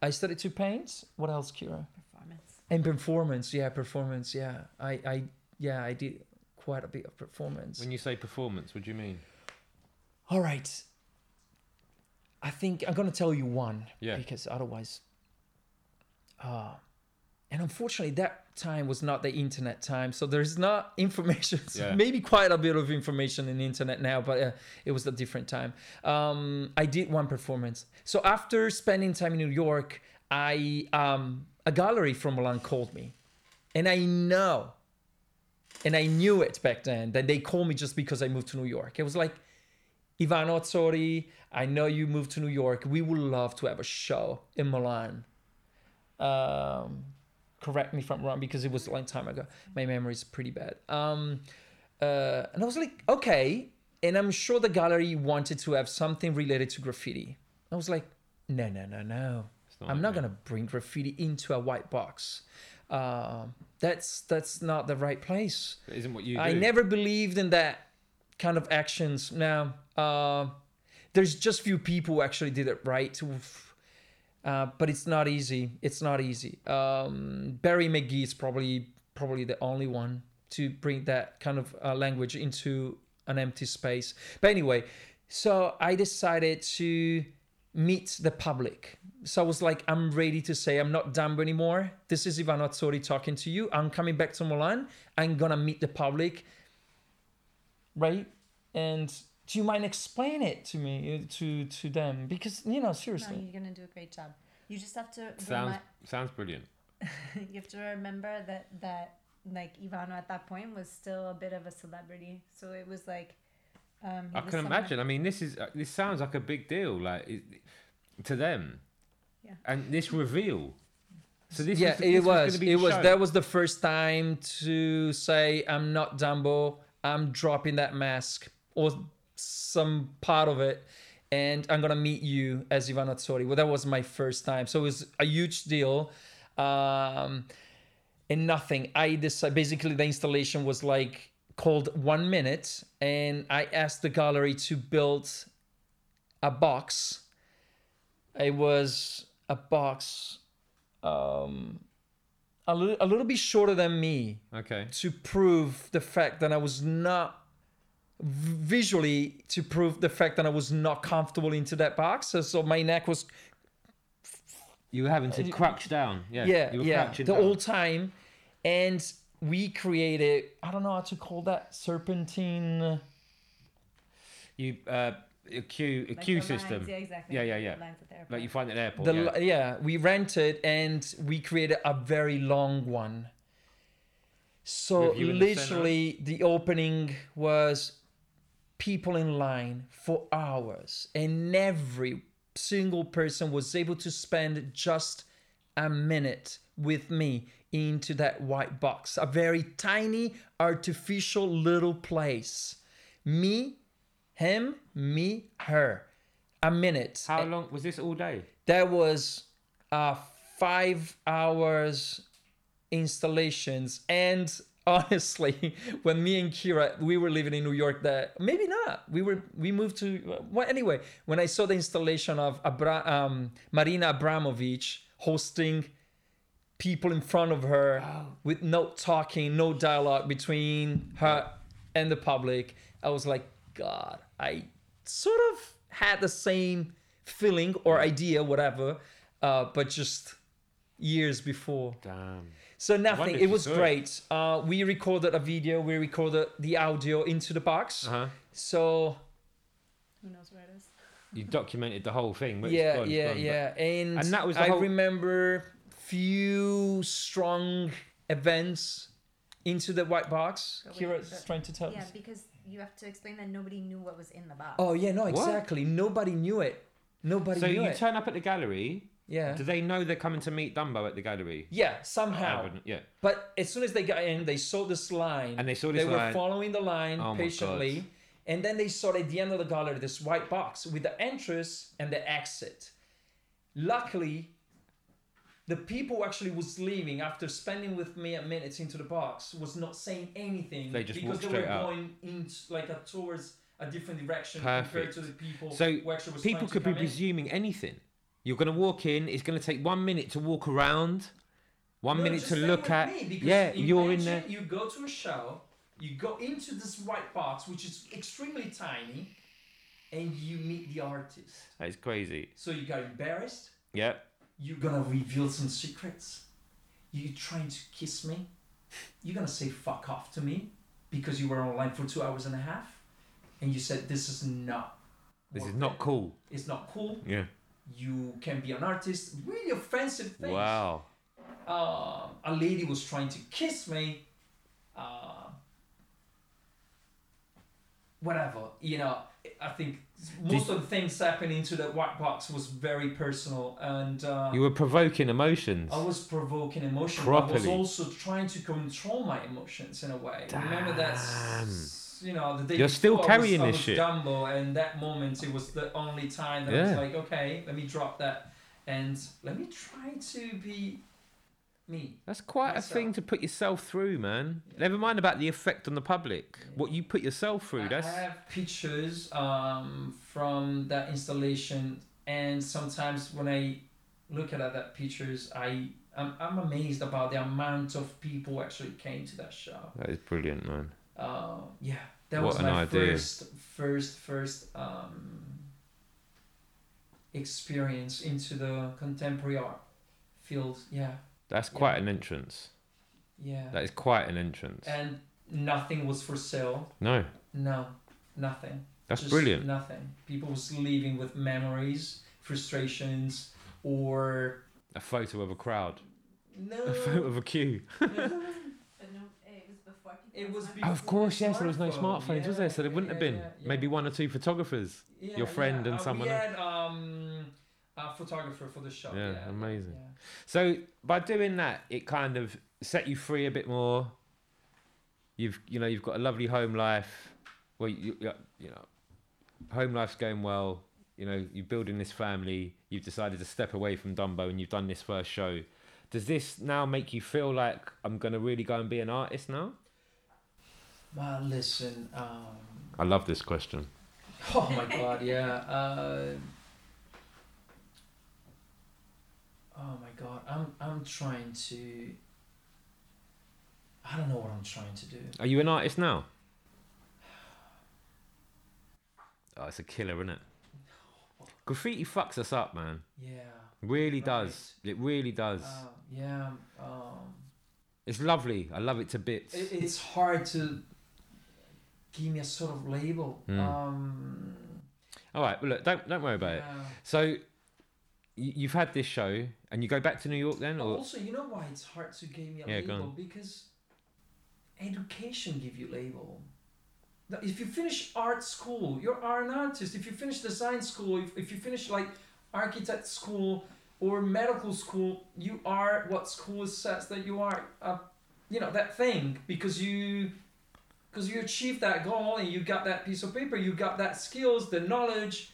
I started to paint. What else, Kira? Performance. And performance, yeah, performance, yeah. I, I, yeah, I did quite a bit of performance. When you say performance, what do you mean? All right. I think I'm gonna tell you one. Yeah. Because otherwise, uh, and unfortunately, that time was not the internet time, so there's not information. Yeah. Maybe quite a bit of information in the internet now, but uh, it was a different time. Um, I did one performance. So after spending time in New York, I um, a gallery from Milan called me, and I know, and I knew it back then that they called me just because I moved to New York. It was like. Ivano Atzori, I know you moved to New York. We would love to have a show in Milan. Um, correct me if I'm wrong because it was a long time ago. My memory is pretty bad. Um, uh, and I was like, okay. And I'm sure the gallery wanted to have something related to graffiti. I was like, no, no, no, no. Not I'm not gonna bring graffiti into a white box. Um that's that's not the right place. That isn't what you do. I never believed in that kind of actions. Now, uh, there's just few people who actually did it right. Uh, but it's not easy. It's not easy. Um, Barry McGee is probably probably the only one to bring that kind of uh, language into an empty space. But anyway, so I decided to meet the public. So I was like, I'm ready to say I'm not Dumbo anymore. This is Ivano Atzori talking to you. I'm coming back to Milan. I'm gonna meet the public, right? And do you mind explain it to me, uh, to to them? Because you know, No, seriously. you're gonna do a great job. You just have to Sounds remi- sounds brilliant. you have to remember that that like Ivano at that point was still a bit of a celebrity. So it was like um I can someone- imagine. I mean, this is uh, this sounds like a big deal, like it, to them. Yeah. And this reveal. So this yeah, was, it this was. gonna be it was. show. That was the first time to say I'm not Dumbo. I'm dropping that mask or some part of it, and I'm gonna meet you as Ivan Atzori. Well, that was my first time, so it was a huge deal. Um, and nothing. I decided basically the installation was like called one minute, and I asked the gallery to build a box. It was a box um, a little a little bit shorter than me okay. to prove the fact that I was not visually to prove the fact that I was not comfortable into that box. So, so my neck was You were having to crouch down. Yeah. yeah You were yeah crouching the down. whole time, and we created I don't know how to call that serpentine. You uh, a queue a like queue system. Lines, yeah, exactly. Yeah, yeah, yeah. Lines at. Like you find at the airport. The yeah. yeah, we rented and we created a very long one. So With you in the literally, the opening was people in line for hours, and every single person was able to spend just a minute with me into that white box, a very tiny, artificial little place. Me, him, me, her. A minute. How long was this all day? That was uh, five hours installations. And honestly, when me and Kira we were living in New York, that maybe not. We were we moved to well anyway. When I saw the installation of Abra- um, Marina Abramović hosting people in front of her with no talking, no dialogue between her and the public, I was like, God, I sort of had the same feeling or idea, whatever, uh, but just years before. Damn. So nothing. It was saw it. great. Uh, we recorded a video. We recorded the audio into the box. Uh huh. So Who knows where it is? You documented the whole thing. but it's yeah, gone, yeah, gone, but- yeah. And, And that was the I whole- remember few strong events into the white box. But wait, Kira's but- trying to tell Yeah, us. because you have to explain that nobody knew what was in the box. Oh yeah, no, What? exactly. Nobody knew it. Nobody So knew you it. turn up at the gallery. yeah. Do they know they're coming to meet Dumbo at the gallery? Yeah, I somehow. wouldn't- Yeah. But as soon as they got in, they saw this line. And they saw this they this were following the line Oh my patiently. God. And then they saw at the end of the gallery this white box with the entrance and the exit. Luckily, the people who actually was leaving after spending with me a minute into the box was not saying anything They just because they were out. going in like a, towards a different direction compared to the people So who actually was people could be in. presuming anything. You're going to walk in. It's going to take one minute to walk around, one No, minute to look at. me, because Yeah, you're in there. You go to a show, you go into this white box, which is extremely tiny, and you meet the artist. That's crazy. So you got embarrassed. Yeah. You're gonna reveal some secrets. You're trying to kiss me. You're gonna say fuck off to me because you were online for two hours and a half, and you said this is not. This is not cool. It's not cool. Yeah. You can be an artist. Really offensive things. Wow. uh, a lady was trying to kiss me. Uh, whatever, you know. I think most of the things happening to that white box was very personal, and uh, You were provoking emotions. I was provoking emotion. but I was also trying to control my emotions in a way. Remember that, you know, the day You're still before I was- carrying I this was shit. Dumbo, and that moment it was the only time that I was like, okay, let me drop that, and let me try to be me. That's quite a thing to put yourself through, man. Never mind about the effect on the public. What you put yourself through, I that's have pictures um, from that installation, and sometimes when I look at that pictures, I I'm, I'm amazed about the amount of people actually came to that show. that is brilliant, man. Uh, yeah, that What was my idea. first, first, first um, experience into the contemporary art field. Yeah, That's Yeah. quite an entrance. yeah, That is quite an entrance. and nothing was for sale. No, No, nothing. that's Just brilliant. Nothing. People was leaving with memories, frustrations, or A photo of a crowd. no. A photo of a queue. No, it was before. people It had was smartphones. before Of course, yes, there was no smartphone. smartphones, was there? So there wouldn't have been. yeah, yeah. Maybe one or two photographers. Yeah, your friend yeah. and uh, someone We had um, a photographer for the show. Yeah, Yeah, amazing. yeah. So by doing that, it kind of set you free a bit more. You've you know you've got a lovely home life. Well, you you, you know, home life's going well. You know, you're building this family. You've decided to step away from Dumbo, and you've done this first show. Does this now make you feel like I'm gonna really go and be an artist now? Well, listen. Um, I love this question. oh my god, yeah. Uh, oh my god, I'm I'm trying to. I don't know what I'm trying to do. Are you an artist now? Oh, it's a killer, isn't it? Graffiti fucks us up, man. Yeah. Really Right. does. It really does. Uh, yeah. Um, It's lovely. I love it to bits. it, it's hard to give me a sort of label. Mm. Um, All right. Well, look, don't don't worry about it. So, you've had this show, and you go back to New York then, or also, you know why it's hard to give me a Yeah, label because education give you label. If you finish art school, you're an artist. If you finish design school, if, if you finish like architect school or medical school, you are what school says that you are. Uh, you know that thing because you because you achieved that goal and you got that piece of paper, you got that skills, the knowledge.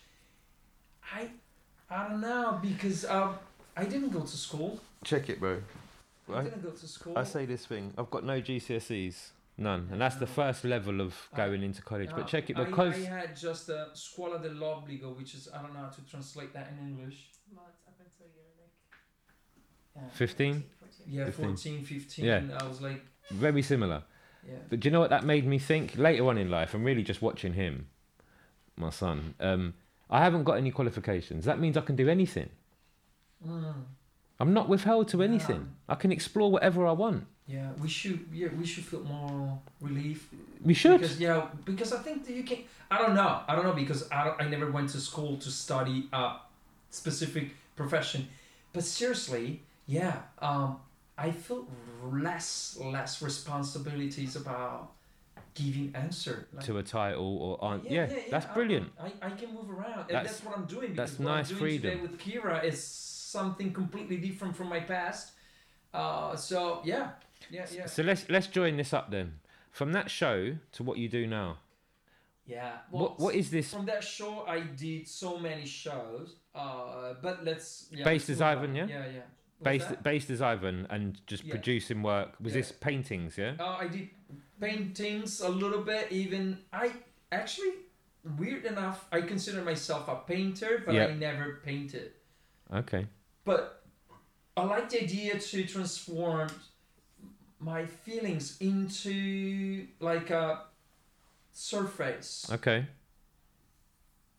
I I don't know because um, I didn't go to school. check it, bro. I Right. didn't go to school. I say this thing. I've got no GCSEs, none, and that's the first level of going into college. Uh, But check it because I, had just a scuola dell'obbligo, which is I don't know how to translate that in English. Well, it's up until you're like Yeah, 15, 14. yeah 15. 14, 15. Yeah. I was like, very similar. yeah. But do you know what that made me think? Later on in life, I'm really just watching him, my son. Um, I haven't got any qualifications. That means I can do anything. Mm, I'm not withheld to anything. Yeah. I can explore whatever I want. yeah, we should. Yeah, we should feel more relief. We should. Because yeah, because I think you can. I don't know. I don't know because I I never went to school to study a specific profession, but seriously, yeah. Um, I feel less less responsibilities about giving answer. Like, to a title or on yeah, that's I- brilliant I, I can move around, and That's- that's what I'm doing. that's what nice I'm doing freedom. Today with Kira is something completely different from my past. Uh, so yeah, yeah, yeah, so let's let's join this up then from that show to what you do now yeah. what what is this From that show, I did so many shows. Uh, but let's yeah, Based let's as Ivan, yeah? Yeah, yeah. What's based that? based as Ivan and just Yeah. producing work was Yeah. this paintings yeah Uh, I did paintings a little bit. Even I actually weird enough, I consider myself a painter, but Yeah. I never painted. Okay. But I like the idea to transform my feelings into like a surface. Okay.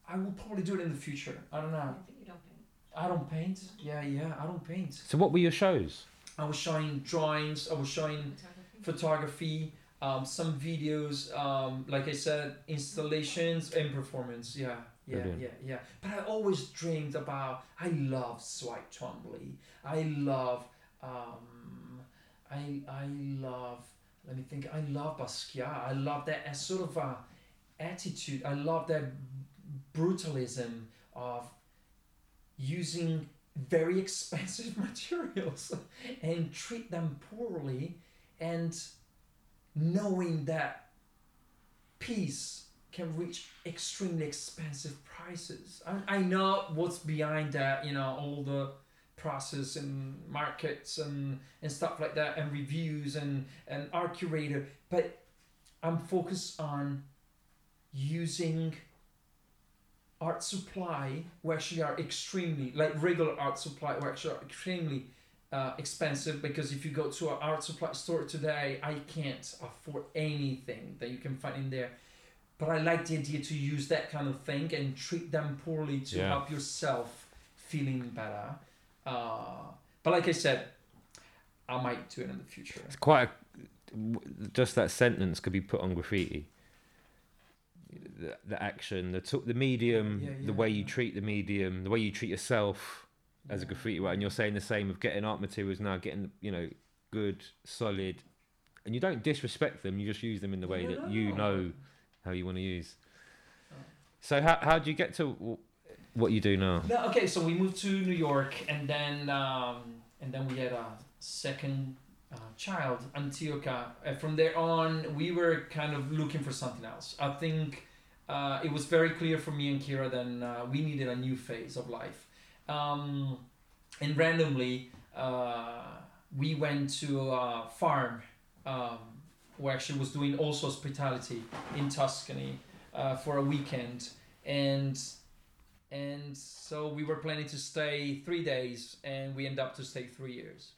I will probably do it in the future. I don't know. But you don't paint. I don't paint. Yeah, yeah, I don't paint. So what were your shows? I was showing drawings. I was showing Photography. photography, um, some videos, um, like I said, installations and performance. Yeah, yeah, Brilliant. yeah, yeah. But I always dreamed about. I love Dwight Twombly. I love. Um, I I love. Let me think. I love Basquiat. I love that as sort of a attitude. I love that brutalism of using very expensive materials and treat them poorly and knowing that peace can reach extremely expensive prices. I, I know what's behind that, you know, all the process and markets and, and stuff like that and reviews and, and art curator, but I'm focused on using art supply where actually are extremely like regular art supply where actually are extremely uh, expensive because if you go to an art supply store today I can't afford anything that you can find in there but I like the idea to use that kind of thing and treat them poorly to Yeah. help yourself feeling better uh, but like I said I might do it in the future It's quite a, just that sentence could be put on graffiti. The, the action, the t- the medium, Yeah, the yeah, way you treat the medium, the way you treat yourself as a graffiti writer, and you're saying the same of getting art materials now, getting you know good, solid, and you don't disrespect them. You just use them in the way that you know how you want to use. So how how do you get to what you do now? No, okay, so we moved to New York, and then um, and then we had a second uh, child, Antiocha. And from there on, we were kind of looking for something else. I think uh, it was very clear for me and Kira that uh, we needed a new phase of life. Um, and randomly, uh, we went to a farm um, who actually was doing also hospitality in Tuscany uh, for a weekend, and and so we were planning to stay three days, and we end up to stay three years.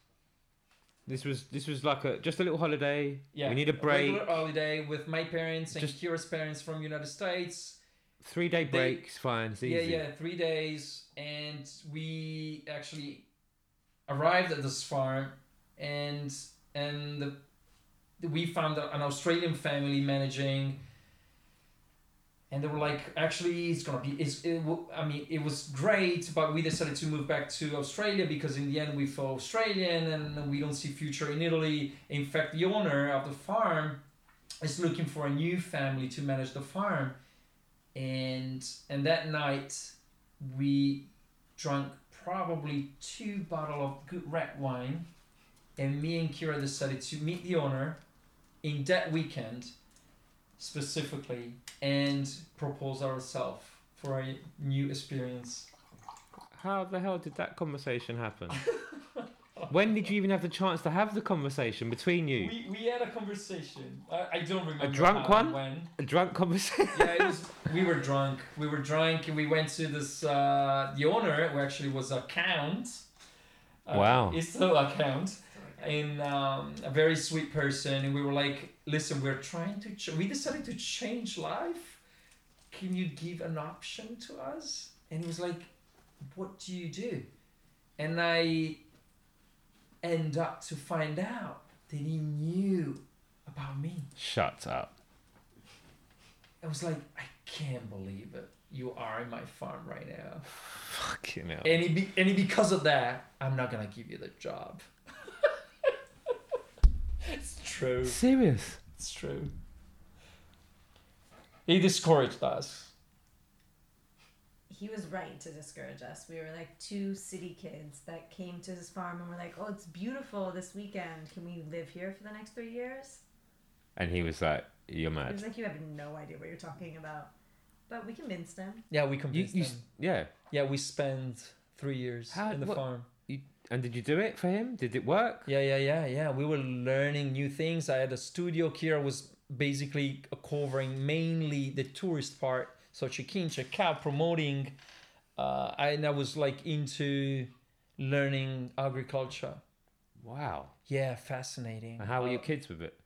This was this was like a just a little holiday. Yeah, we need a break. regular holiday with my parents and Just- Kira's parents from United States. Three day They- breaks, fine. It's easy. Yeah, yeah, three days, and we actually arrived at this farm, and and the, we found an Australian family managing, and they were like, actually, it's gonna be, it's, it, I mean, it was great, but we decided to move back to Australia because in the end we felt Australian, and we don't see future in Italy. In fact, the owner of the farm is looking for a new family to manage the farm and and that night we drank probably two bottle of good red wine and me and kira decided to meet the owner in that weekend specifically and propose ourselves for a new experience How the hell did that conversation happen? when did you even have the chance to have the conversation between you? we, we had a conversation I, I don't remember A drunk how one? when A drunk conversation? yeah, it was, we were drunk. We were drunk. and We went to this. Uh, the owner, who actually was a count. Uh, Wow. He's still a count, and um, a very sweet person. And we were like, "Listen, we're trying to. Ch- we decided to change life. Can you give an option to us?" And he was like, "What do you do?" And I end up to find out that he knew about me. Shut up. I was like, I can't believe it. You are in my farm right now. Fucking hell. And, it be, and because of that, I'm not going to give you the job. It's true. Serious? It's true. He discouraged us. He was right to discourage us. We were like two city kids that came to his farm and were like, "Oh, it's beautiful this weekend. Can we live here for the next three years?" And he was like, "You're mad." He mad." was like, "You have no idea what you're talking about," but we convinced him. Yeah, we convinced you, him. yeah. Yeah, we spent three years How- in the what- farm. And did you do it for him? Did it work? Yeah, yeah, yeah, yeah. We were learning new things. I had a studio. Kira was basically covering mainly the tourist part. So check in, check out, promoting. Uh, and I was like into learning agriculture. Wow. Yeah, fascinating. And how were Uh, your kids with it?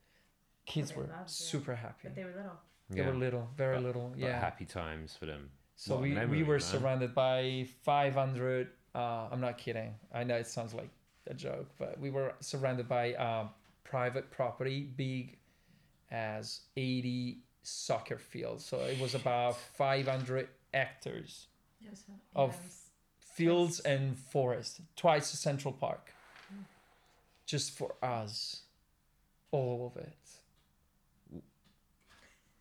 Kids were loved it. super happy. But they were little. They were little, very But- little. But Yeah. happy times for them. So What we, memory, we were man. surrounded by 500. Uh, I'm not kidding. I know it sounds like a joke, but we were surrounded by uh, private property, big as 80 soccer fields. So it was about 500 hectares, was. Of- was- fields and forest, twice the Central Park, just for us, all of it.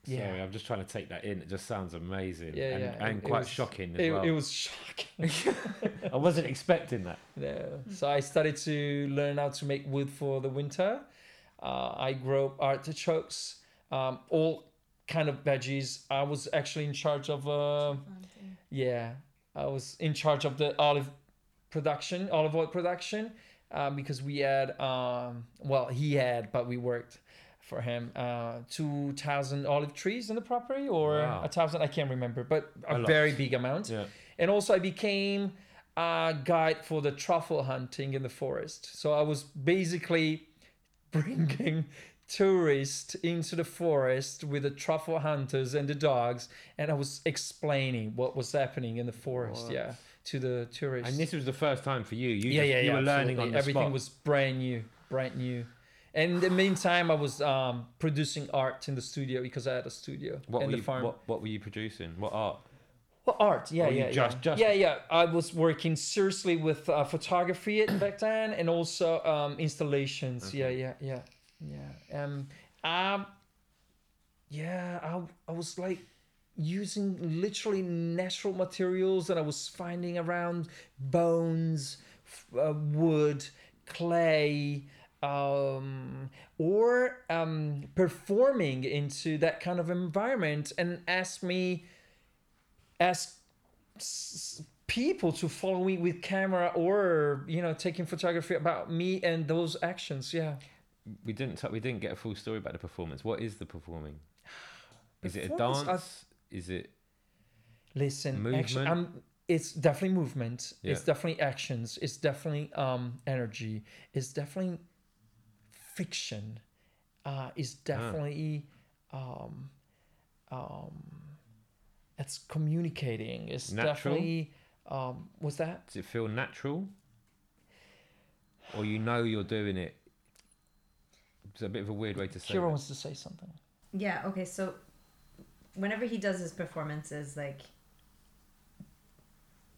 Sorry, Yeah. I'm just trying to take that in. It just sounds amazing. Yeah, and, yeah, and it- it quite was- shocking as It, well. it was shocking. I wasn't expecting that. No. So I started to learn how to make wood for the winter. Uh, I grow artichokes, um, all kind of veggies. I was actually in charge of, uh, yeah, I was in charge of the olive production, olive oil production, um, because we had, um, well, he had, but we worked for him, uh, 2,000 olive trees in the property or a Wow. thousand, I can't remember, but a, A very big amount Yeah. and also I became a guide for the truffle hunting in the forest. So I was basically bringing tourists into the forest with the truffle hunters and the dogs, and I was explaining what was happening in the forest. What? Yeah, to the tourists. And this was the first time for you. You, yeah, just, yeah, you yeah. were learning on the Everything spot. was brand new, brand new. And in the meantime, I was um, producing art in the studio because I had a studio what, in were the you, farm. what, what were you producing? What art? Well, art, yeah, yeah, just- yeah. just- yeah, yeah. I was working seriously with uh, photography back then, and also um, installations. Okay. Yeah, yeah, yeah, yeah. Um, um, yeah. I I was like using literally natural materials that I was finding around bones, f- uh, wood, clay. Um, or um, performing into that kind of environment and ask me ask s- people to follow me with camera or you know taking photography about me and those actions yeah We didn't. T- we didn't get a full story about the performance. What is the performing? Is it a dance? Is it? listen Movement? action, I'm, it's definitely movement it's definitely actions it's definitely um energy it's definitely fiction uh it's Ah. definitely um um it's communicating it's Natural? definitely um what's that Does it feel natural? Or you know you're doing it? It's a bit of a weird way to say. Kira it. wants to say something Yeah, okay, so whenever he does his performances, like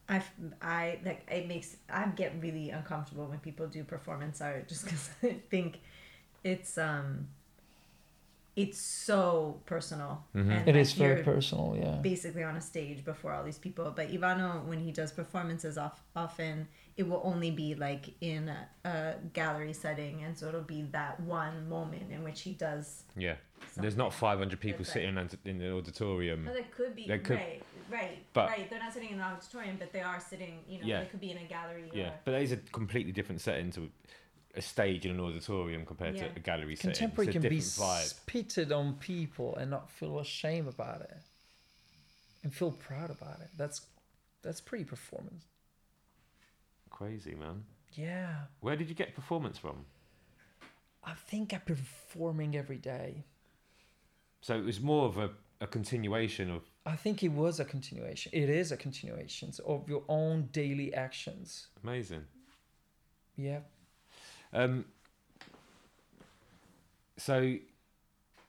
I, I like it makes I get really uncomfortable when people do performance art just because I think it's um it's so personal Mhm. and It like, is very personal, yeah. basically on a stage before all these people but Ivano when he does performances off, often it will only be like in a, a gallery setting and so it'll be that one moment in which he does Yeah. There's not 500 people It's sitting in, in the auditorium. No, they could be They could- right, right, but- right. They're not sitting in the auditorium, but they are sitting. You know, Yeah. they could be in a gallery. Yeah, Or, but that is a completely different setting to a stage in an auditorium compared Yeah. to a gallery setting. Contemporary it's a can be different vibe. spitted on people and not feel ashamed about it, and feel proud about it. That's that's pretty performance. Crazy, man. Yeah, Where did you get performance from? I think I'm performing every day. So it was more of a, a continuation of. I think it was a continuation. It is a continuation of your own daily actions. Amazing. Yeah. Um, so,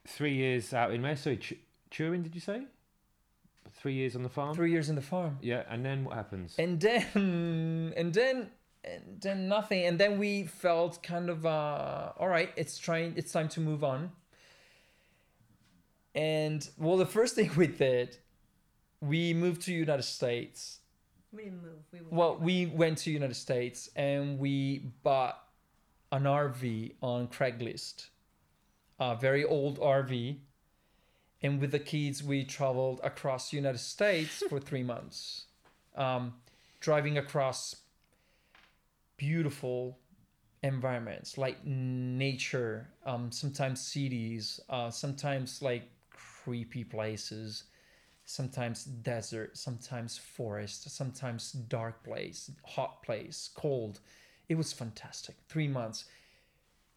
three years out in where? Sorry, Ch- Turin, did you say? Three years on the farm? Three years in the farm. Yeah, and then what happens? and then and then and then nothing and then we felt kind of uh all right it's trying it's time to move on and well the first thing we did we moved to united states we didn't move. We well we went to united states and we bought an rv on craigslist a very old rv and with the kids we traveled across united states for three months um, driving across beautiful environments like nature um, sometimes cities uh, sometimes like creepy places sometimes desert, sometimes forest, sometimes dark place, hot place, cold. It was fantastic. Three months.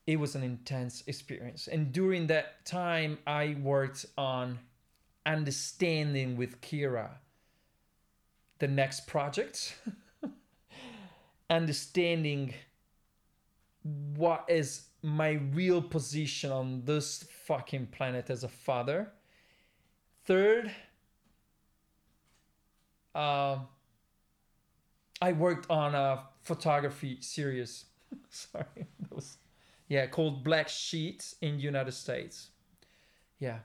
It was an intense experience. And during that time, I worked on understanding with Kira the next project, understanding what is my real position on this fucking planet as a father. Third, um, I worked on a photography series. Sorry, that was yeah called Black Sheet in United States. Yeah,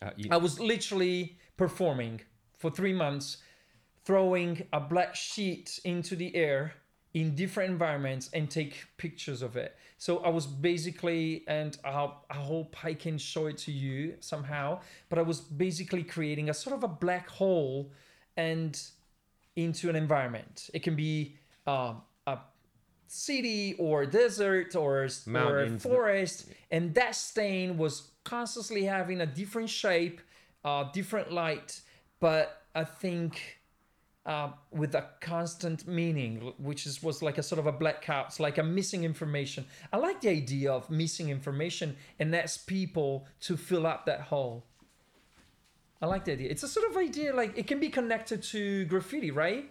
Uh, you, I was literally performing for three months, throwing a black sheet into the air in different environments and take pictures of it. So I was basically, and I'll, I hope I can show it to you somehow, but I was basically creating a sort of a black hole and into an environment. It can be uh, city or desert or, or forest, and that stain was constantly having a different shape, uh, different light, but I think uh, with a constant meaning, which is was like a sort of a blackout, it's like a missing information. I like the idea of missing information, and that's people to fill up that hole. I like the idea. It's a sort of idea like it can be connected to graffiti, right?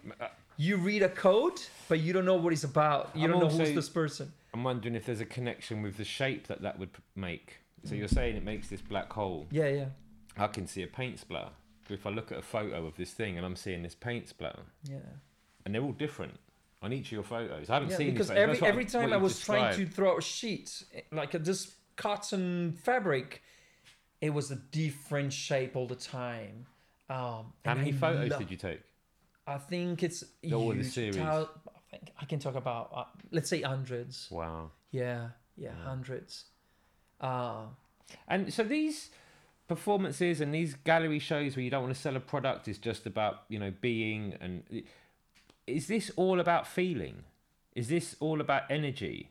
Uh, You read a code, but you don't know what it's about. You I'm don't know also- who's this person. I'm wondering if there's a connection with the shape that that would make. So you're saying it makes this black hole. Yeah, yeah, I can see a paint splatter. If I look at a photo of this thing and I'm seeing this paint splatter, yeah. and they're all different on each of your photos. I haven't Yeah, seen because every every time I was trying to described. throw a sheet like a, this cotton fabric, it was a different shape all the time. Um, How and many I photos lo- did you take? I think it's All the huge. series. I think I can talk about uh, let's say hundreds. Wow. Yeah, yeah, Yeah. hundreds. Uh, And so these performances and these gallery shows where you don't want to sell a product is just about you know being and is this all about feeling? Is this all about energy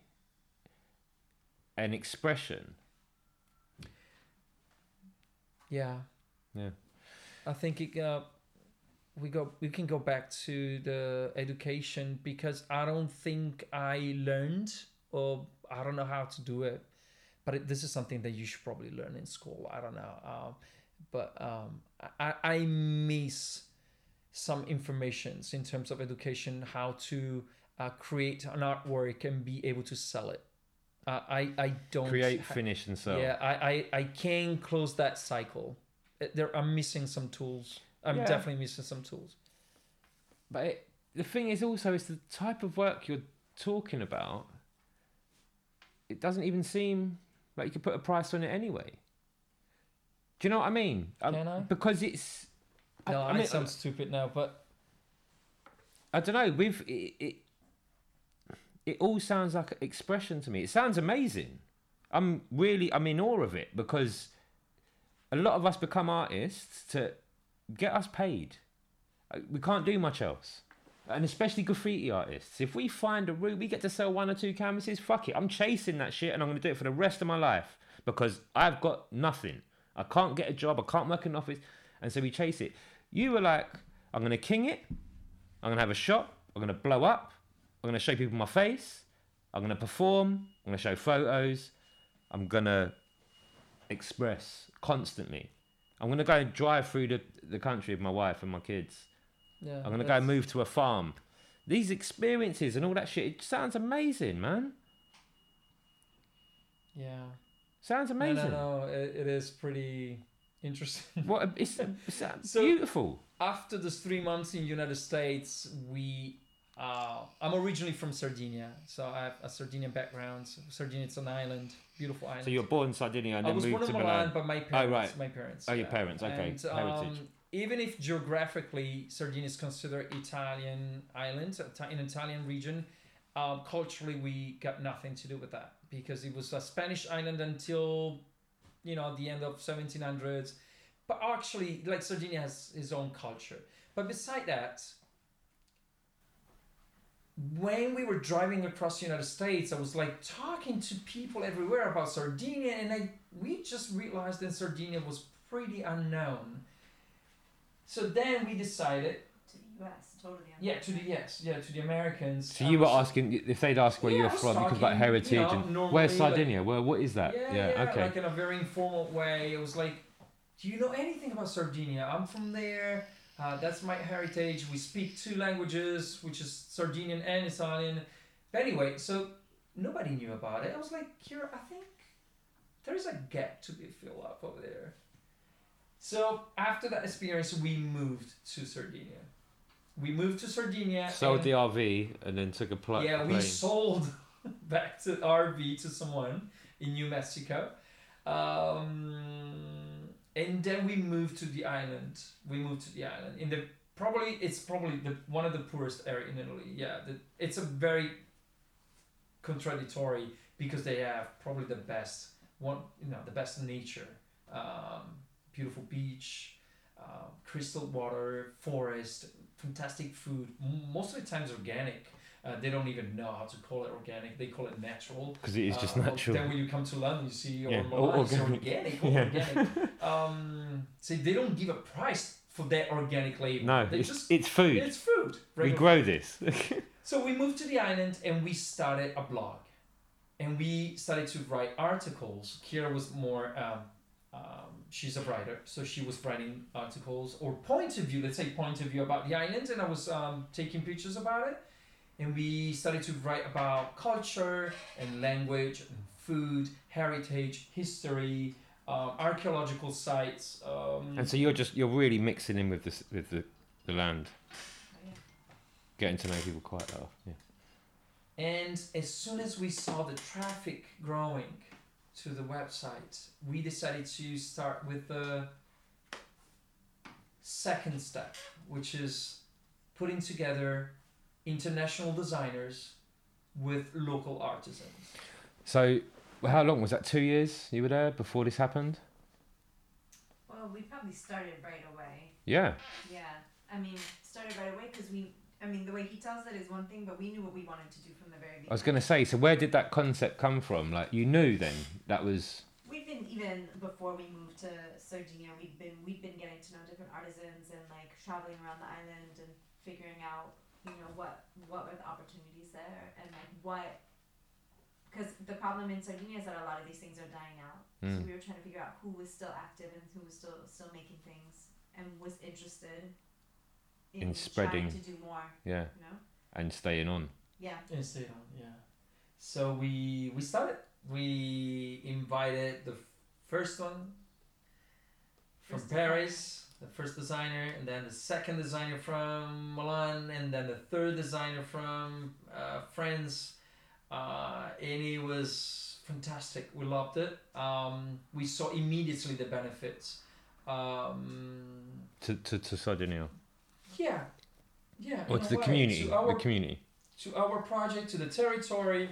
and expression? yeah, Yeah. I think it, uh, we go we can go back to the education because I don't think I learned or I don't know how to do it, but it, this is something that you should probably learn in school. I don't know, um, but um, I I miss some informations in terms of education how to uh, create an artwork and be able to sell it. Uh, I I don't Create, ha- finish, and sell. yeah, I, I, I can close that cycle. There, I'm missing some tools. I'm Yeah. definitely missing some tools. But it, the thing is also is the type of work you're talking about. It doesn't even seem like you could put a price on it anyway. Do you know what I mean? Um, I? Because it's. I- No, I I, mean, sound stupid now, but I don't know. With it, it, it all sounds like expression to me. It sounds amazing. I'm really, I'm in awe of it because a lot of us become artists to get us paid. Uh, We can't do much else, and especially graffiti artists. If we find a route, we get to sell one or two canvases. Fuck it, I'm chasing that shit, and I'm gonna do it for the rest of my life because I've got nothing. I can't get a job. I can't work in an office, and so we chase it. You were like, I'm gonna king it. I'm gonna have a shop. I'm gonna blow up. I'm gonna show people my face. I'm gonna perform. I'm gonna show photos. I'm gonna express constantly. I'm gonna go and drive through the, the country with my wife and my kids. yeah. I'm gonna go and move to a farm. These experiences and all that shit, it sounds amazing, man. Yeah. Sounds amazing. no, no. no. It, it is pretty interesting. What it's, it's So- beautiful. After those three months in United States, we. Uh, I'm originally from Sardinia, so I have a Sardinian background. Sardinia, it's an island, beautiful island. So you're born in Sardinia and I then was born moved in to Milan, Milan. but my parents, right. my parents. Oh, your parents, okay, And, heritage. um, even if geographically Sardinia is considered Italian island, an Italian region, um, culturally we got nothing to do with that because it was a Spanish island until, you know, the end of 1700s. But actually, like Sardinia has its own culture. But beside that, when we were driving across the United States, I was like talking to people everywhere about Sardinia, and I we just realized that Sardinia was pretty unknown. So then we decided, To the US, totally. yeah, to the yes, yeah, to the Americans. So I you were asking if they'd ask where Yeah, you I were was from because like talking, heritage you know, and normally, where's like- Sardinia? Well, what is that? Yeah, yeah, okay. like in a very informal way. It was like, do you know anything about Sardinia? I'm from there. Uh, that's my heritage. We speak two languages, which is Sardinian and Italian. But anyway, so nobody knew about it. I was like, here, I think there's a gap to be filled up over there. So after that experience, we moved to Sardinia. We moved to Sardinia. Sold the RV and then took a pl- yeah, plane. we sold back to RV to someone in New Mexico. Um, and then we moved to the island. We moved to the island in the probably it's probably the one of the poorest area in Italy. Yeah, the, it's a very contradictory because they have probably the best one you know the best nature, um, beautiful beach, uh, crystal water, forest, fantastic food. Most of the times organic. Uh, they don't even know how to call it organic. They call it natural. because it is just Uh, natural. Then when you come to London, you see Yeah, or all Milan, it's organic. organic, Yeah. organic. Um, so they don't give a price for that organic label. no, they it's, just it's food. it's food. we grow this. so we moved to the island and we started a blog, and we started to write articles. Kira was more. Um, um, she's a writer, so she was writing articles or point of view. Let's say point of view about the island, and I was um, taking pictures about it. And we started to write about culture and language and food, heritage, history, um, archaeological sites. Um, and so you're just you're really mixing in with this with the, the land, Yeah. getting to know people quite well. Yeah. And as soon as we saw the traffic growing to the website, we decided to start with the second step, which is putting together international designers with local artisans. So how long was that? Two years you were there before this happened? Well, we probably started right away. Yeah. Yeah, I mean, started right away because we. I mean, the way he tells it is one thing, but we knew what we wanted to do from the very beginning. I was gonna say. So where did that concept come from? Like you knew then that was We've been even before we moved to Sardinia. We've been we've been getting to know different artisans and like traveling around the island and figuring out you know what what were the opportunities there and like what because the problem in Sardinia is that a lot of these things are dying out. So Mm. we were trying to figure out who was still active and who was still still making things and was interested In spreading. trying to do more. yeah, You know? and staying on. Yeah. And Instead on, yeah. So we we started. We invited the first one from First designer. Paris, the first designer, and then the second designer from Milan, and then the third designer from uh, France. Uh, and it was fantastic. We loved it. Um, we saw immediately the benefits. Um, To to to Sardinia yeah, yeah. or to the way, community. to our the community. to our project, to the territory.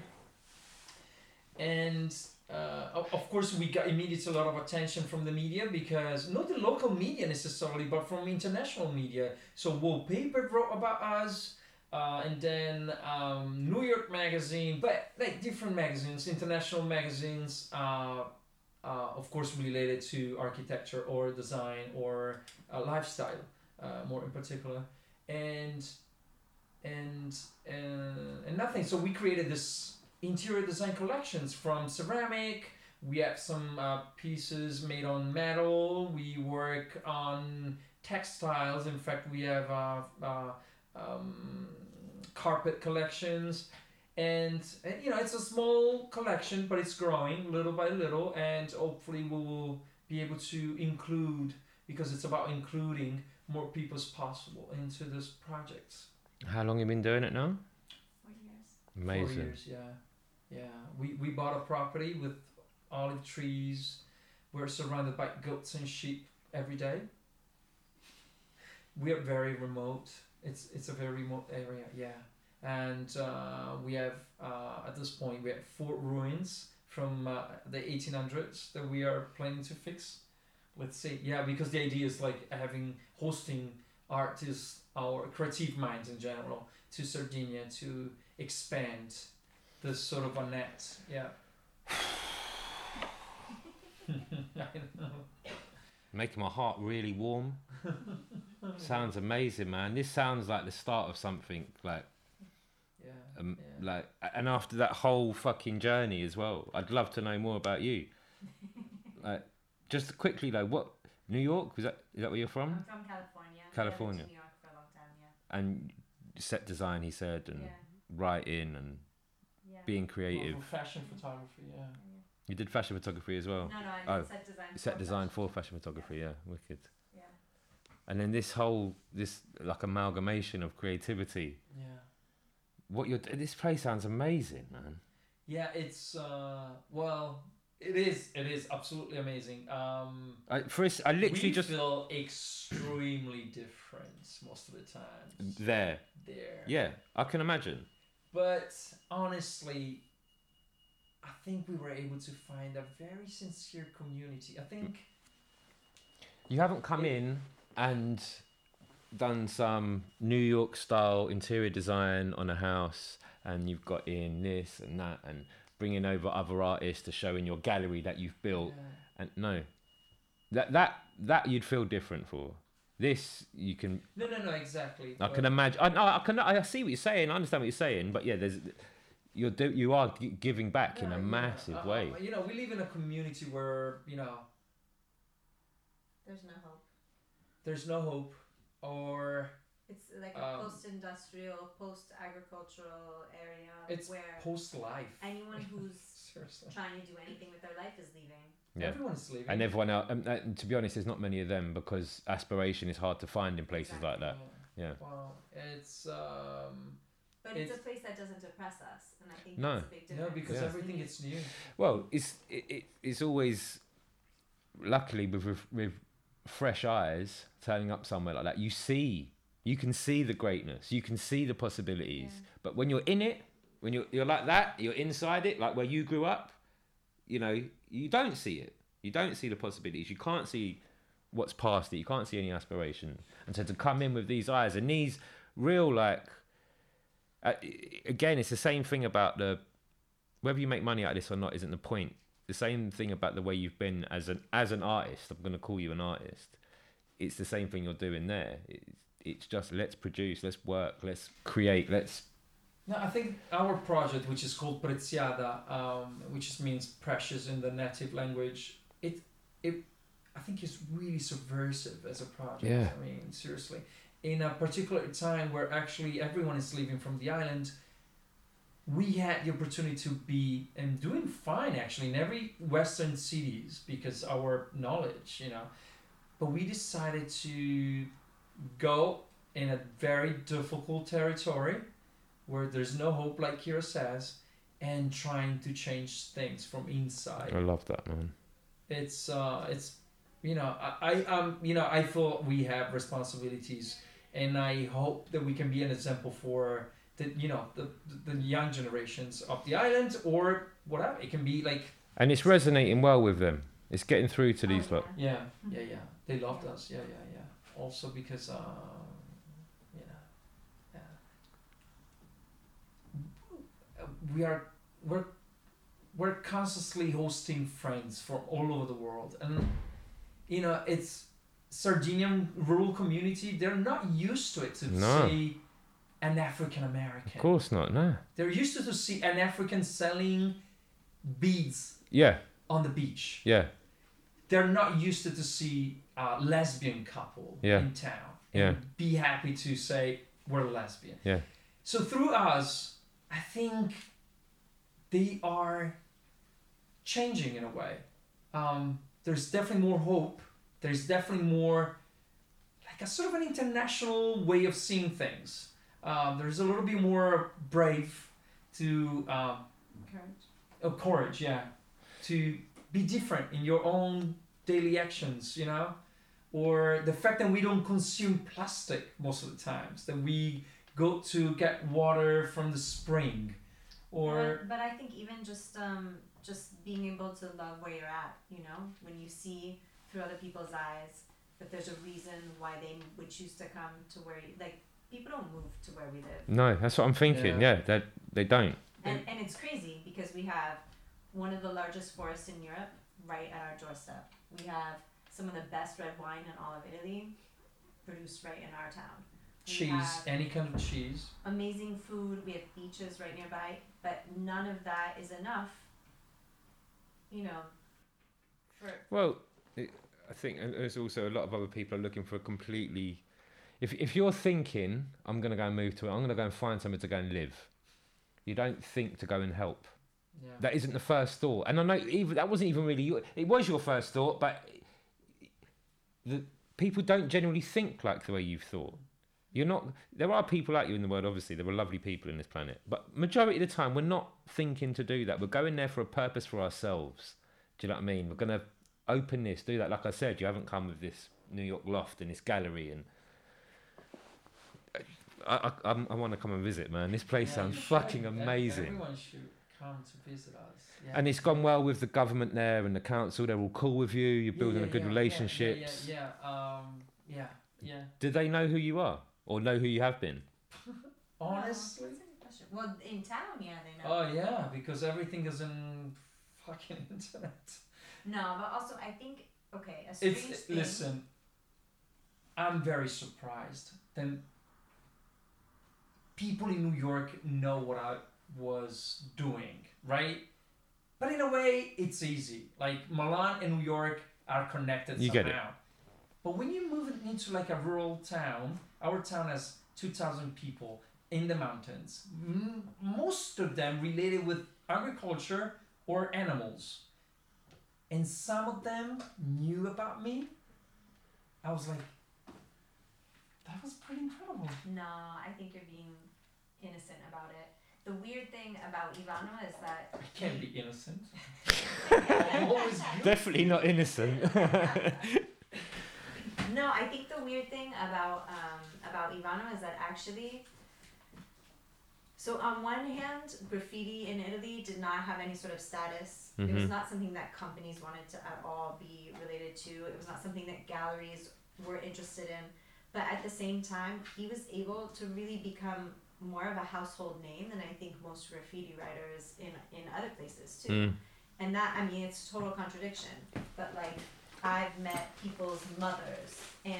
And uh, of course, we got immediately a lot of attention from the media because not the local media necessarily, but from international media. So Wallpaper wrote about us, uh, and then um, New York Magazine, but like different magazines, international magazines. Uh, uh, of course, related to architecture or design or uh, lifestyle, uh, more in particular, and and uh, and nothing. So we created this interior design collections from ceramic. We have some uh, pieces made on metal. We work on textiles. In fact, we have uh, uh, um, carpet collections. And, and you know it's a small collection, but it's growing little by little, and hopefully we will be able to include because it's about including more people as possible into this project. How long you been doing it now? Four years. Amazing. Four years, yeah, yeah. We we bought a property with olive trees. We're surrounded by goats and sheep every day. We are very remote. It's it's a very remote area, yeah. And uh, we have uh, at this point we have four ruins from uh, the 1800s that we are planning to fix. Let's see, yeah, because the idea is like having hosting artists or creative minds in general to Sardinia to expand this sort of a net. Yeah. I know. making my heart really warm. sounds amazing, man. This sounds like the start of something. Like, Yeah. um, yeah. like, and after that whole fucking journey as well, I'd love to know more about you. like, just quickly though, what New York was that? Is that where you're from? I'm from California. California. I lived in New York for a long time. Yeah. And set design, he said, and Yeah. writing and Yeah. Being creative. for fashion photography, yeah. You did fashion photography as well. No, no, I Oh, set design. Set for design fashion. for fashion photography, yeah, wicked. Yeah. And then this whole this like amalgamation of creativity. Yeah. What you're this place sounds amazing, man. Yeah, it's uh well, it is it is absolutely amazing. Um I first I literally we just feel extremely different most of the time there. there. Yeah, I can imagine. But honestly, I think we were able to find a very sincere community. I think You haven't come in and done some New York style interior design on a house and you've got in this and that and bringing over other artists to show in your gallery that you've built. Yeah, and no that that that you'd feel different for this you can no, no, no, exactly. I can imagine. I, no, I can. I see what you're saying. I understand what you're saying. But yeah, there's you're do, you are giving back in a yeah. massive Uh, way. uh, you know, we live in a community where you know There's no hope. there's no hope, or It's like a Um, post-industrial, post-agricultural area it's where post life. anyone who's Seriously, trying to do anything with their life is leaving. Yeah. everyone's leaving. And everyone else. Um, uh, to be honest, there's not many of them because aspiration is hard to find in places like that. Yeah. Well, it's um But it's, It's- a place that doesn't depress us, and I think No. that's a big difference. no because Yeah. everything is new. Well, it's it, it, it's always luckily with, with with fresh eyes turning up somewhere like that. You see, you can see the greatness. You can see the possibilities. Yeah. But when you're in it, when you're you're like that, you're inside it, like where you grew up. You know, you don't see it. You don't see the possibilities. You can't see what's past it. You can't see any aspiration. And so to come in with these eyes and these real like, uh, again, it's the same thing about the whether you make money out of this or not isn't the point. The same thing about the way you've been as an as an artist. I'm going to call you an artist. It's the same thing you're doing there. It's, it's just let's produce, let's work, let's create, let's No, I think our project, which is called Pretziada, um, which means precious in the native language, it it I think is really subversive as a project. Yeah. I mean, seriously, in a particular time where actually everyone is leaving from the island, we had the opportunity to be and doing fine actually in every western cities because our knowledge, you know, but we decided to go in a very difficult territory where there's no hope, like Kira says, and trying to change things from inside. I love that man. It's uh, it's you know, I, I um, you know, I feel we have responsibilities, and I hope that we can be an example for the you know the the young generations of the island or whatever. It can be like And it's resonating well with them. It's getting through to these Oh, lot. yeah. yeah, yeah, yeah. They loved us. Yeah, yeah, yeah. Also because uh, you know, yeah. We are we're we're constantly hosting friends from all over the world, and you know it's Sardinian rural community. They're not used to it to No. see an African American. Of course not. No. They're used to, to see an African selling beads Yeah. on the beach Yeah. they're not used to, to see a lesbian couple Yeah. in town Yeah. and be happy to say we're lesbian. Yeah. So through us, I think they are changing in a way. Um, there's definitely more hope. There's definitely more like a sort of an international way of seeing things. Um, there's a little bit more brave to um, Courage. of courage, yeah, to be different in your own daily actions, you know, or the fact that we don't consume plastic most of the times, that we go to get water from the spring, or but, but I think even just um just being able to love where you're at, you know, when you see through other people's eyes that there's a reason why they would choose to come to where you like people don't move to where we live. No, that's what I'm thinking. Yeah. Yeah, they they don't. And and it's crazy because we have one of the largest forests in Europe right at our doorstep. We have some of the best red wine in all of Italy produced right in our town. We Cheese, any kind of cheese. amazing food. We have beaches right nearby, but none of that is enough. You know, for Well, it, I think there's also a lot of other people are looking for a completely. If if you're thinking I'm going to go and move to it, I'm going to go and find somewhere to go and live. You don't think to go and help. Yeah. That isn't the first thought, and I know even that wasn't even really your. It was your first thought, but the people don't generally think like the way you've thought. You're not. There are people like you in the world. Obviously, there are lovely people in this planet, but majority of the time, we're not thinking to do that. We're going there for a purpose for ourselves. Do you know what I mean? We're gonna open this, do that. Like I said, you haven't come with this New York loft and this gallery, and I I, I'm- I want to come and visit, man. This place Yeah, sounds fucking amazing. Everyone should come to visit us. Yeah. And it's gone well with the government there and the council. They're all cool with you. You're building yeah, a good relationships. Yeah, yeah, yeah. Um, yeah, yeah. Do they know who you are or know who you have been? Honestly. That's a good question. Well, in town, yeah, they know. Oh yeah, because everything is in fucking internet. no, but also I think okay, a strange It's thing. listen. I'm very surprised. Then people in New York know what I was doing, right? But in a way, it's easy. Like Milan and New York are connected You somehow. get it. But when you move into like a rural town, our town has two thousand people in the mountains. M- most of them related with agriculture or animals. And some of them knew about me. I was like, that was pretty incredible. No, I think you're being innocent about it. The weird thing about Ivano is that I can't be innocent. I'm always. Definitely not innocent. no, I think the weird thing about um, about Ivano is that actually. So on one hand, graffiti in Italy did not have any sort of status. It was Mhm. not something that companies wanted to at all be related to. It was not something that galleries were interested in. But at the same time, he was able to really become more of a household name than I think most graffiti writers in in other places too Mm. and that I mean it's a total contradiction. But like I've met people's mothers and